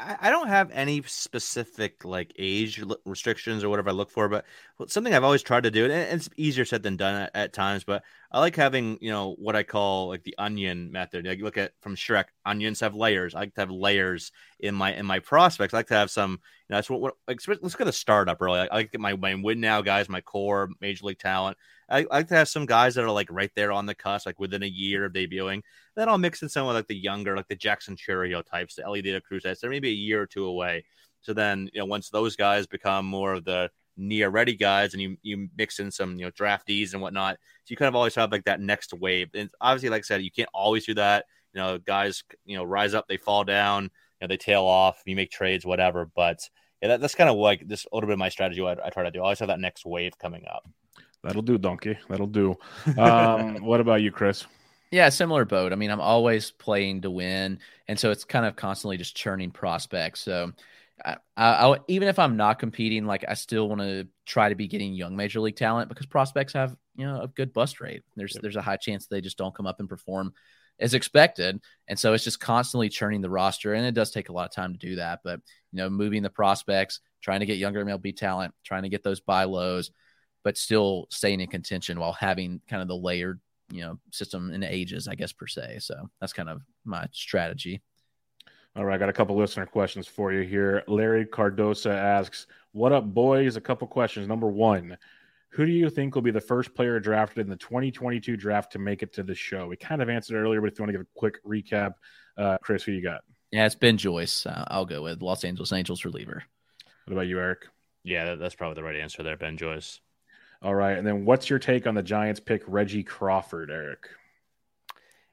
I don't have any specific like age restrictions or whatever I look for, but something I've always tried to do, and it's easier said than done at, at, times. But I like having you know what I call like the onion method. Like you look at from Shrek, onions have layers. I like to have layers in my in my prospects. I like to have some. You know, that's what, what like, let's get a startup really. I like to get my my win now guys, my core major league talent. I, like to have some guys that are like right there on the cusp, like within a year of debuting. Then I'll mix in some of like the younger, like the Jackson Chourio types, the Elly De Cruz types. They're maybe a year or two away. So then, you know, once those guys become more of the near ready guys and you you mix in some you know draftees and whatnot. So you kind of always have like that next wave. And obviously, like I said, you can't always do that. You know, guys, you know, rise up, they fall down, you know, they tail off. You make trades, whatever. But yeah, that, that's kind of like this a little bit of my strategy. I, I try to do. I always have that next wave coming up. That'll do, donkey. That'll do. Um, what about you, Chris? Yeah, similar boat. I mean, I'm always playing to win, and so it's kind of constantly just churning prospects. So, I, I, even if I'm not competing, like I still want to try to be getting young major league talent because prospects have you know a good bust rate. There's yep. there's a high chance they just don't come up and perform as expected, and so it's just constantly churning the roster, and it does take a lot of time to do that. But you know, moving the prospects, trying to get younger MLB talent, trying to get those buy lows, but still staying in contention while having kind of the layered you know system in ages, I guess per se. So that's kind of my strategy. All right, I got a couple listener questions for you here. Larry Cardosa asks, "What up, boys?" A couple questions. Number one, who do you think will be the first player drafted in the 2022 draft to make it to the show? We kind of answered earlier, but if you want to give a quick recap, uh, Chris, who you got? Yeah, it's Ben Joyce. Uh, I'll go with Los Angeles Angels reliever. What about you, Eric? Yeah, that's probably the right answer there, Ben Joyce. All right. And then what's your take on the Giants pick Reggie Crawford, Eric?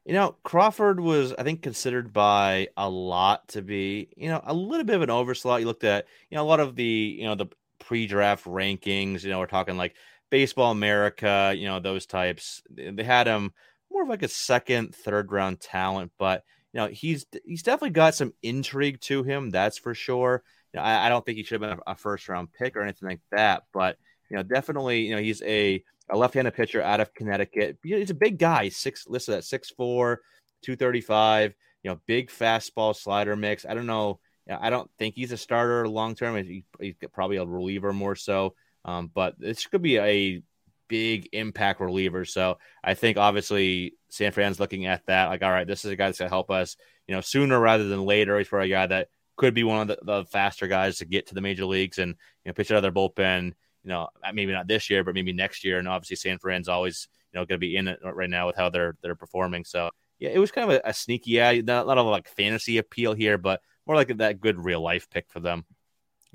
You know, Crawford was, I think, considered by a lot to be, you know, a little bit of an overslot. You looked at, you know, a lot of the, you know, the pre draft rankings, you know, we're talking like Baseball America, you know, those types. They had him more of like a second, third round talent, but, you know, he's he's definitely got some intrigue to him. That's for sure. You know, I, I don't think he should have been a first round pick or anything like that, but, you know, definitely, you know, he's a, a left-handed pitcher out of Connecticut. He's a big guy, six listed at 6'4, 235, you know, big fastball slider mix. I don't know. I don't think he's a starter long term. He, he's probably a reliever more so. Um, but this could be a big impact reliever. So I think obviously San Fran's looking at that like, all right, this is a guy that's gonna help us, you know, sooner rather than later. He's for a guy that could be one of the, the, faster guys to get to the major leagues and you know pitch out of their bullpen you know, uh, maybe not this year, but maybe next year. And obviously, San Fran's always, you know, going to be in it right now with how they're they're performing. So yeah, it was kind of a, a sneaky, yeah, not, a lot of like fantasy appeal here, but more like that good real life pick for them.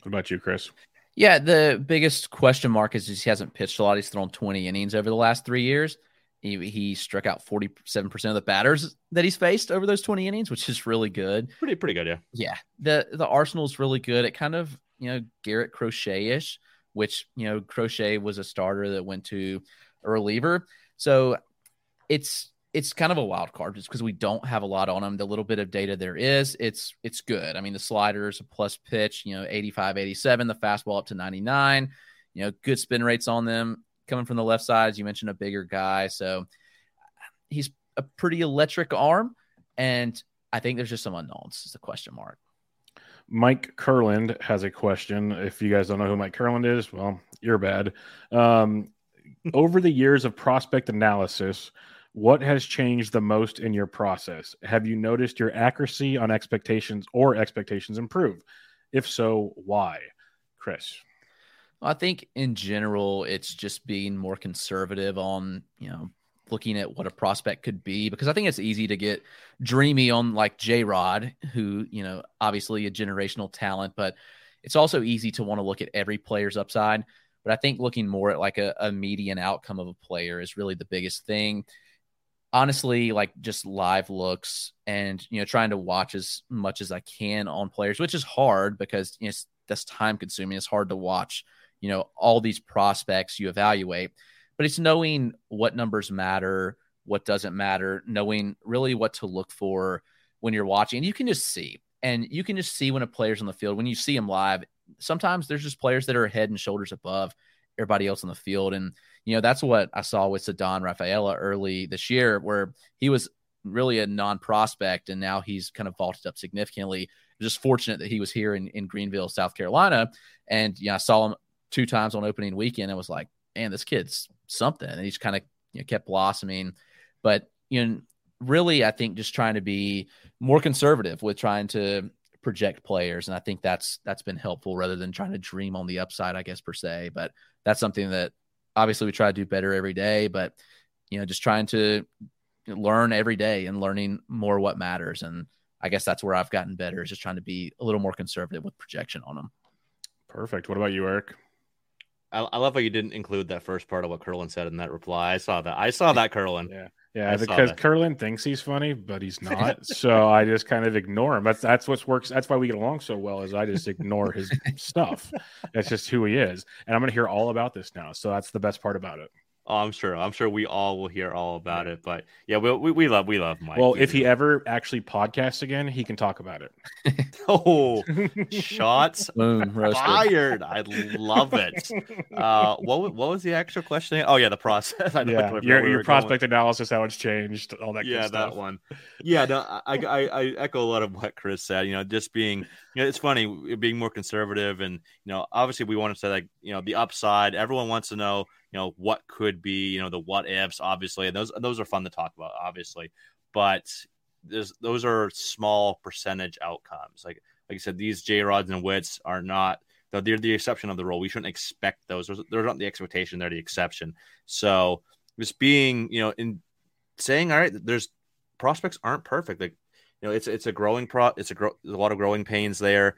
What about you, Chris? Yeah, the biggest question mark is he hasn't pitched a lot. He's thrown 20 innings over the last three years. He, he struck out 47% of the batters that he's faced over those 20 innings, which is really good. Pretty, pretty good. Yeah. Yeah. The, the Arsenal's really good. It kind of, you know, Garrett Crochet ish which you know Crochet was a starter that went to a reliever. So it's it's kind of a wild card just because we don't have a lot on him. The little bit of data there is, it's it's good. I mean, the sliders a plus pitch, you know, 85, 87, the fastball up to 99, you know, good spin rates on them coming from the left side. As you mentioned, a bigger guy. So he's a pretty electric arm. And I think there's just some unknowns. It's a question mark. Mike Kurland has a question. If you guys don't know who Mike Kurland is, well, you're bad. Um, over the years of prospect analysis, what has changed the most in your process? Have you noticed your accuracy on expectations or expectations improve? If so, why? Chris. I think in general, it's just being more conservative on, you know, looking at what a prospect could be because I think it's easy to get dreamy on like J Rod, who, you know, obviously a generational talent, but it's also easy to want to look at every player's upside. But I think looking more at like a, a median outcome of a player is really the biggest thing. Honestly, like just live looks and, you know, trying to watch as much as I can on players, which is hard because you know, that's time consuming. It's hard to watch, you know, all these prospects you evaluate but it's knowing what numbers matter, what doesn't matter, knowing really what to look for when you're watching. You can just see, and you can just see when a player's on the field. When you see them live, sometimes there's just players that are head and shoulders above everybody else on the field. And, you know, that's what I saw with Ceddanne Rafaela early this year, where he was really a non prospect and now he's kind of vaulted up significantly. Just fortunate that he was here in, in Greenville, South Carolina. And, you know, I saw him two times on opening weekend and was like, man, this kid's something. And he's kind of you know, kept blossoming. But you know, really, I think just trying to be more conservative with trying to project players, and I think that's that's been helpful rather than trying to dream on the upside, I guess per se. But that's something that obviously we try to do better every day. But you know, just trying to learn every day and learning more what matters. And I guess that's where I've gotten better is just trying to be a little more conservative with projection on them. Perfect. What about you, Eric? I, I love how you didn't include that first part of what Kurland said in that reply. I saw that. I saw that Kurland. Yeah. Yeah, I because. Kurland thinks he's funny, but he's not. so I just kind of ignore him. That's that's what works. That's why we get along so well. Is I just ignore his stuff. That's just who he is, and I'm going to hear all about this now. So that's the best part about it. Oh, I'm sure. I'm sure we all will hear all about it. But yeah, we, we, we love we love Mike. well, if he ever actually podcasts again, he can talk about it. oh shots Boom, roasted. fired, I love it. Uh, what what was the actual question? Oh yeah, the process. I yeah, where your, we your were going. prospect analysis, how it's changed, all that. yeah, good stuff. that one. Yeah, no, I, I I echo a lot of what Chris said. You know, just being, you know, it's funny being more conservative, and you know, obviously we want to say like, you know, the upside. Everyone wants to know, you know, what could be, you know, the what ifs, obviously, and those those are fun to talk about, obviously, but there's those are small percentage outcomes. Like like I said, these J rods and Witts are not. They're they're the exception of the rule. We shouldn't expect those. They're not the expectation. They're the exception. So just being, you know, in saying, all right, there's prospects aren't perfect. Like, you know, it's it's a growing pro. It's a. There's a lot of growing pains there.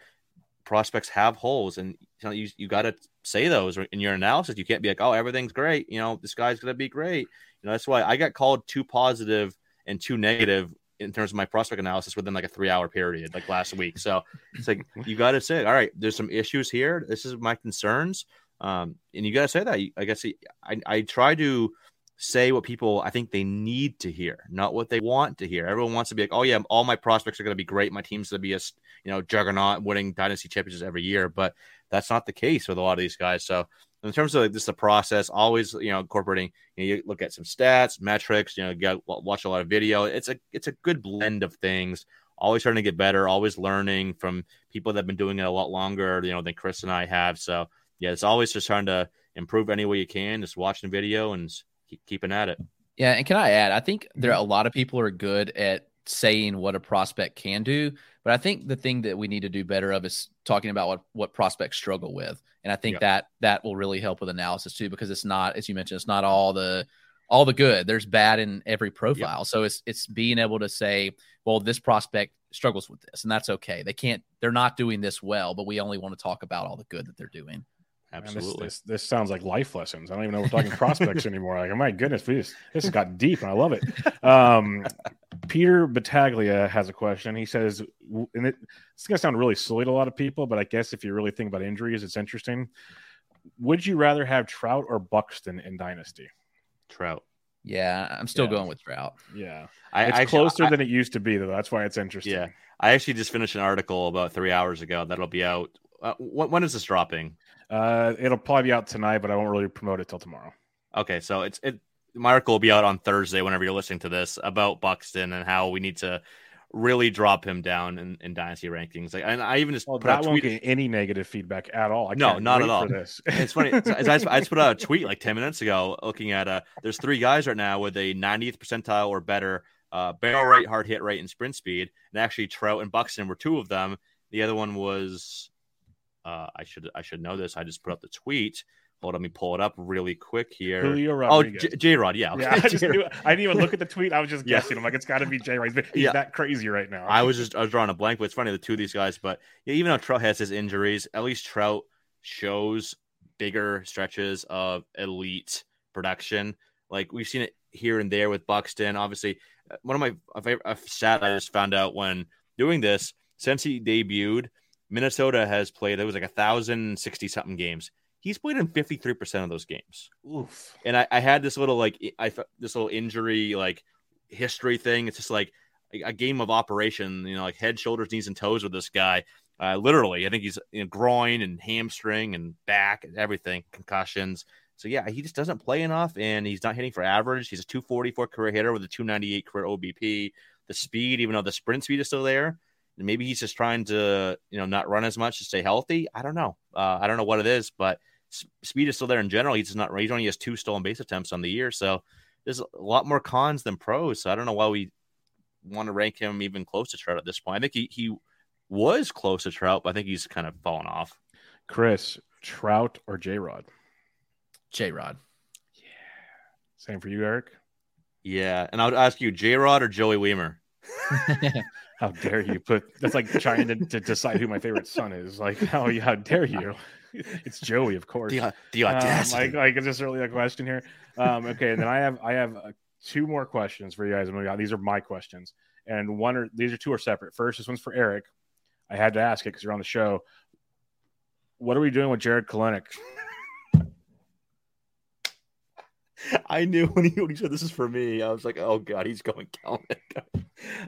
Prospects have holes, and you know, you you got to say those in your analysis. You can't be like, oh, everything's great. You know, this guy's gonna be great. You know, that's why I got called too positive and too negative in terms of my prospect analysis within like a three hour period, like last week. So it's like you got to say, all right, there's some issues here. This is my concerns, um, and you got to say that. I guess I I try to say what people I think they need to hear, not what they want to hear. Everyone wants to be like, oh yeah, all my prospects are going to be great. My team's going to be a you know juggernaut, winning dynasty championships every year. But that's not the case with a lot of these guys. So in terms of like, just the process, always you know incorporating. You, know, you look at some stats, metrics. You know, got watch a lot of video. It's a it's a good blend of things. Always trying to get better. Always learning from people that have been doing it a lot longer. You know than Chris and I have. So yeah, it's always just trying to improve any way you can. Just watching video and keep keeping at it. Yeah, and can I add? I think there are a lot of people are good at saying what a prospect can do, but I think the thing that we need to do better of is talking about what what prospects struggle with, and I think Yeah. that that will really help with analysis too, because it's not, as you mentioned, it's not all the all the good. There's bad in every profile, so it's it's being able to say, well, this prospect struggles with this, and that's okay. They can't, they're not doing this well, but we only want to talk about all the good that they're doing. Man, this- Absolutely. this, this sounds like life lessons. I don't even know we're talking prospects anymore. Like, oh my goodness, we just, this has got deep, and I love it. Um, Peter Battaglia has a question. He says, and it, it's going to sound really silly to a lot of people, but I guess if you really think about injuries, it's interesting. Would you rather have Trout or Buxton in Dynasty? Trout. Yeah, I'm still Yeah. going with Trout. Yeah, I it's actually- closer I- than it used to be, though. That's why it's interesting. Yeah. I actually just finished an article about three hours ago that'll be out. Uh, when, when is this dropping? Uh, it'll probably be out tonight, but I won't really promote it till tomorrow. Okay, so it's it. My article will be out on Thursday whenever you're listening to this about Buxton and how we need to really drop him down in, in dynasty rankings. Like, and I even just Well, put that a won't tweet. get any negative feedback at all. I No, not at all. This. It's funny. I, just, I just put out a tweet like 10 minutes ago looking at uh there's three guys right now with a 90th percentile or better uh barrel rate, hard hit rate, and sprint speed. And actually Trout and Buxton were two of them. The other one was uh I should I should know this. I just put up the tweet. Hold on, let me pull it up really quick here. Julio oh, J Rod, yeah. Okay. Yeah, I just knew, I didn't even look at the tweet. I was just Yeah. guessing. I'm like, it's got to be J Rod. He's Yeah. that crazy right now. I was just I was drawing a blank, but it's funny the two of these guys. But yeah, even though Trout has his injuries, at least Trout shows bigger stretches of elite production. Like we've seen it here and there with Buxton. Obviously, uh, one of my favorite stat I just found out when doing this since he debuted, Minnesota has played. It was like a thousand sixty something games. He's played in fifty three percent of those games Oof. and I, I had this little like I this little injury like history thing. It's just like a, a game of operation, you know, like head, shoulders, knees, and toes with this guy. Uh, literally, I think he's you know, groin and hamstring and back and everything, concussions. So yeah, he just doesn't play enough, and he's not hitting for average. He's a 244 career hitter with a 298 career OBP. The speed, even though the sprint speed is still there, maybe he's just trying to you know not run as much to stay healthy. I don't know. Uh, I don't know what it is, but s- speed is still there in general. He's just not. He only has two stolen base attempts on the year, so there's a lot more cons than pros. So I don't know why we want to rank him even close to Trout at this point. I think he he was close to Trout, but I think he's kind of fallen off. Chris, Trout or J Rod? J Rod. Yeah. Same for you, Eric. Yeah, and I would ask you, J Rod or Joey Wiemer? How dare you put that's like trying to, to decide who my favorite son is. Like, how how dare you? it's Joey, of course. The, the Um, audacity. like, like, is this really a question here? Um, okay, and then I have I have uh, two more questions for you guys. We got these are my questions, and one are these are two are separate. First, this one's for Eric. I had to ask it because you're on the show. What are we doing with Jarred Kelenic? I knew when he, when he said this is for me, I was like, oh god, he's going Kelenic.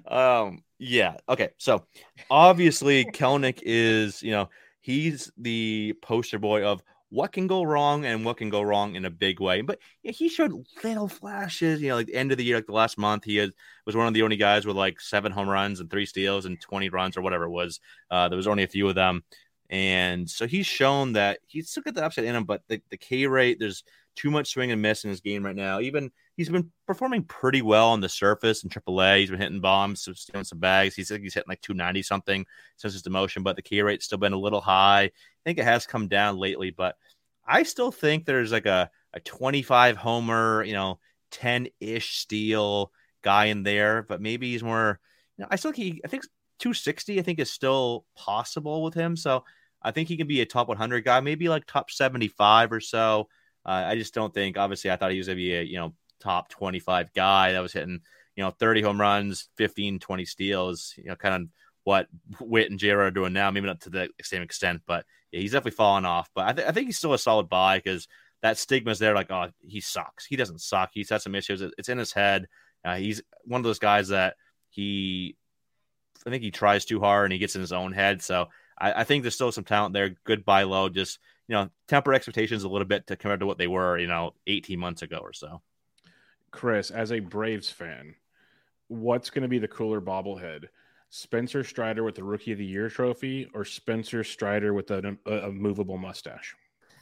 um, yeah, okay. So obviously, Kelenic is you know he's the poster boy of what can go wrong and what can go wrong in a big way. But yeah, he showed little flashes. You know, like the end of the year, like the last month, he was one of the only guys with like seven home runs and three steals and twenty runs or whatever it was. Uh, there was only a few of them. And so he's shown that he's still got the upside in him, but the, the K rate, there's too much swing and miss in his game right now. Even he's been performing pretty well on the surface in AAA. He's been hitting bombs, stealing some bags. He's he's hitting like 290 something since his demotion, but the K rate's still been a little high. I think it has come down lately, but I still think there's like a, a 25 homer, you know, 10 ish steal guy in there, but maybe he's more, you know, I still think he, I think 260, I think is still possible with him. So I think he can be a top 100 guy, maybe like top 75 or so. Uh, I just don't think. Obviously, I thought he was going to be a you know top 25 guy that was hitting you know 30 home runs, 15, 20 steals. You know, kind of what Witt and J-Rod are doing now. Maybe not to the same extent, but yeah, he's definitely fallen off. But I, th- I think he's still a solid buy because that stigma's there. Like, oh, he sucks. He doesn't suck. He's had some issues. It's in his head. Uh, he's one of those guys that he, I think he tries too hard and he gets in his own head. So I, I think there's still some talent there. Good buy low. Just you know, temper expectations a little bit to compare to what they were, you know, 18 months ago or so. Chris, as a Braves fan, what's going to be the cooler bobblehead? Spencer Strider with the Rookie of the Year trophy, or Spencer Strider with a, a, a movable mustache?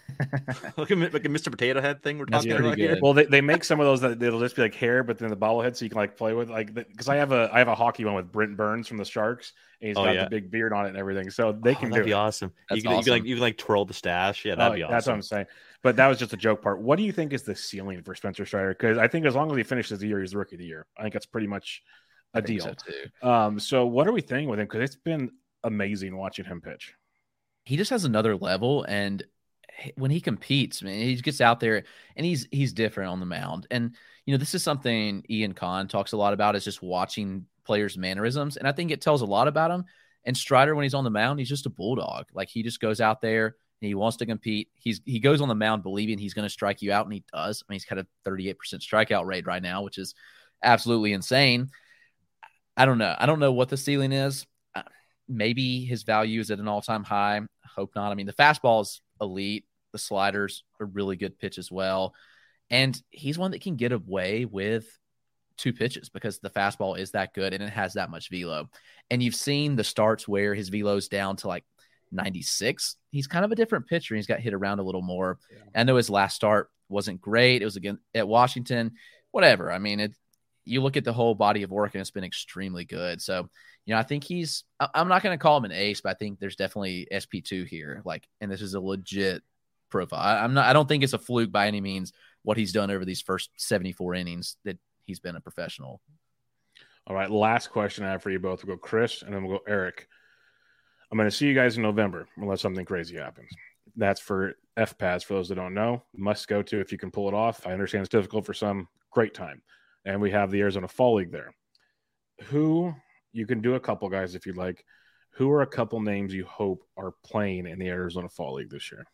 Look at like a Mr. Potato Head thing we're talking pretty about here. Well, they, they make some of those that it'll just be like hair, but then the bobblehead, so you can like play with like because I have a I have a hockey one with Brent Burns from the Sharks, and he's Oh, got yeah. the big beard on it and everything, so they Oh, can that'd do be it. awesome. That's you can, you can like you can like twirl the stash. Yeah, that'd Oh, be awesome. That's what I'm saying. But that was just a joke part. What do you think is the ceiling for Spencer Strider? Because I think as long as he finishes the year, he's the rookie of the year. I think that's pretty much a I think deal. so, too. Um, so what are we thinking with him? Because it's been amazing watching him pitch. he just has another level and h- when he competes man he gets out there and he's he's different on the mound. And you know this is something ian Kahn talks a lot about is just watching players mannerisms. And i think it tells a lot about him. And strider when he's on the mound he's just a bulldog. Like he just goes out there and he wants to compete. He's he goes on the mound believing he's going to strike you out and he does. I mean he's got a 38% strikeout rate right now which is absolutely insane. I don't know. I don't know what the ceiling is. Uh, maybe his value is at an all-time high. Hope not. I mean, the fastball is elite. The sliders a really good pitch as well. And he's one that can get away with two pitches because the fastball is that good and it has that much velo. And you've seen the starts where his velo's down to like 96. He's kind of a different pitcher. He's got hit around a little more. I know his last start wasn't great. It was again at Washington. Whatever. I mean, it you look at the whole body of work and it's been extremely good. So, you know, I think he's, I'm not going to call him an ace, but I think there's definitely SP2 here. Like, and this is a legit profile. I, I'm not, I don't think it's a fluke by any means what he's done over these first 74 innings that he's been a professional. All right, last question I have for you both. We'll go Chris and then we'll go Eric. I'm going to see you guys in November unless something crazy happens. That's for FPAS for those that don't know. Must go to if you can pull it off. I understand it's difficult for some. Great time. And we have the Arizona Fall League there. Who you can do a couple guys if you'd like. Who are a couple names you hope are playing in the Arizona Fall League this year?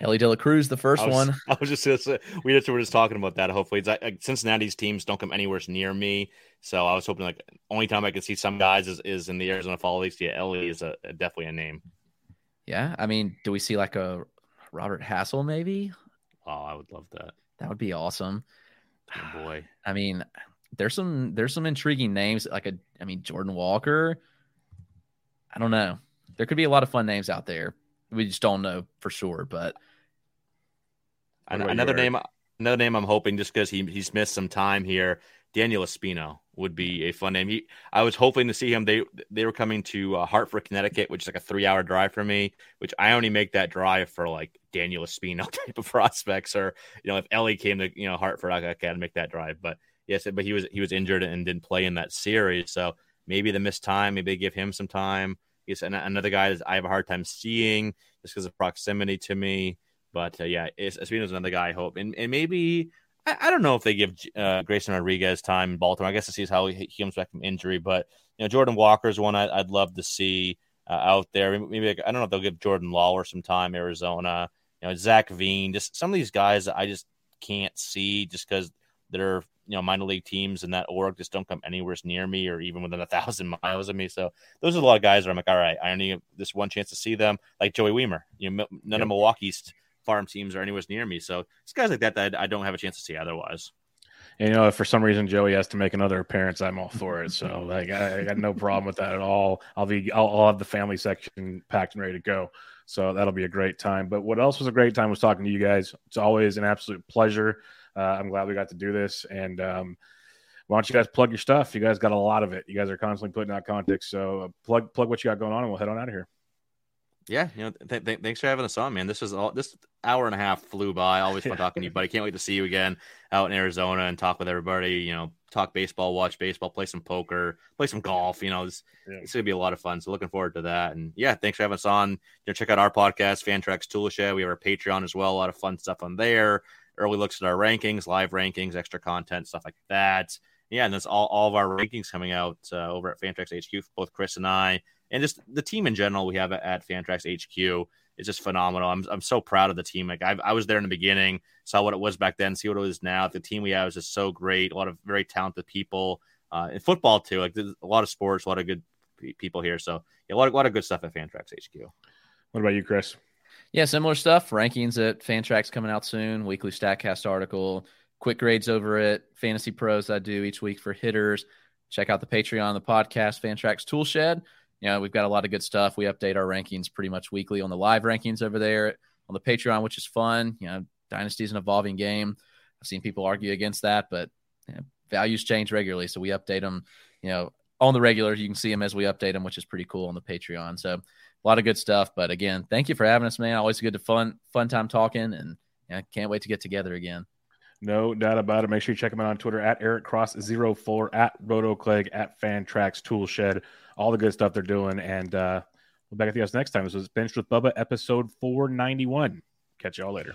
Elly De La Cruz, the first I was, one. I was just gonna say, we just were just talking about that. Hopefully, it's like, Cincinnati's teams don't come anywhere near me, so I was hoping like only time I could see some guys is, is in the Arizona Fall League. Yeah, Elly is a, definitely a name. Yeah. I mean, do we see like a Robert Hassell maybe? Oh, I would love that. That would be awesome. Oh, boy, I mean, there's some there's some intriguing names like a I mean Jordan Walker. I don't know. There could be a lot of fun names out there. We just don't know for sure, but An- another name, another name. I'm hoping just because he he's missed some time here. Daniel Espino would be a fun name. He, I was hoping to see him. They they were coming to uh, Hartford, Connecticut, which is like a three hour drive for me. Which I only make that drive for like Daniel Espino type of prospects, or you know, if Elly came to you know Hartford, I gotta make that drive. But yes, but he was he was injured and didn't play in that series, so maybe the missed time. Maybe they give him some time. He's an, another guy that I have a hard time seeing just because of proximity to me. But uh, yeah, Espino's another guy I hope, and and maybe I, I don't know if they give uh, Grayson Rodriguez time in Baltimore. I guess to see how he, he comes back from injury, but you know Jordan Walker's one I, would love to see uh, out there. Maybe I don't know if they'll give Jordan Lawlar some time, Arizona. You know Zach Veen, just some of these guys I just can't see just because they're you know minor league teams and that org just don't come anywhere near me or even within a thousand miles of me. So those are a lot of guys where I'm like, all right, I only have this one chance to see them, like Joey Wiemer. You know, none yep. of Milwaukee's farm teams are anywhere near me. So it's guys like that that I don't have a chance to see otherwise. And, you know, if for some reason Joey has to make another appearance, I'm all for it. So like, I, I got no problem with that at all. I'll be, I'll, I'll, have the family section packed and ready to go. So that'll be a great time. But what else was a great time was talking to you guys. It's always an absolute pleasure. Uh, I'm glad we got to do this. And um, why don't you guys plug your stuff? You guys got a lot of it. You guys are constantly putting out content. So uh, plug, plug what you got going on, and we'll head on out of here. Yeah, you know, th- th- thanks for having us on, man. This is all this hour and a half flew by. Always fun talking to you, buddy. Can't wait to see you again out in Arizona and talk with everybody. You know, talk baseball, watch baseball, play some poker, play some golf. You know, it's, yeah. it's gonna be a lot of fun. So looking forward to that. And yeah, thanks for having us on. You know, check out our podcast, Fantrax Toolshed. We have our Patreon as well. A lot of fun stuff on there. Early looks at our rankings, live rankings, extra content, stuff like that. Yeah, and that's all, all of our rankings coming out uh, over at Fantrax HQ. Both Chris and I and just the team in general we have at Fantrax HQ is just phenomenal. I'm I'm so proud of the team. Like I, I was there in the beginning, saw what it was back then, see what it is now. The team we have is just so great. A lot of very talented people uh, in football too. Like a lot of sports, a lot of good people here. So yeah, a lot of, a lot of good stuff at Fantrax HQ. What about you, Chris? Yeah, similar stuff. Rankings at Fantrax coming out soon. Weekly Statcast article. Quick grades over at FantasyPros I do each week for hitters. Check out the Patreon, the podcast, Fantrax Toolshed you know, we've got a lot of good stuff. We update our rankings pretty much weekly on the live rankings over there on the Patreon, which is fun. You know, Dynasty is an evolving game. I've seen people argue against that, but you know, values change regularly. So we update them, you know, on the regular. You can see them as we update them, which is pretty cool on the Patreon. So a lot of good stuff. But again, thank you for having us, man. Always good to fun, fun time talking and yeah, can't wait to get together again. No doubt about it. Make sure you check him out on Twitter at Eric Cross04, at RotoClegg, at Fantrax Toolshed all the good stuff they're doing. And uh, we'll be back at you guys next time. This was Benched with Bubba, episode 491. Catch y'all later.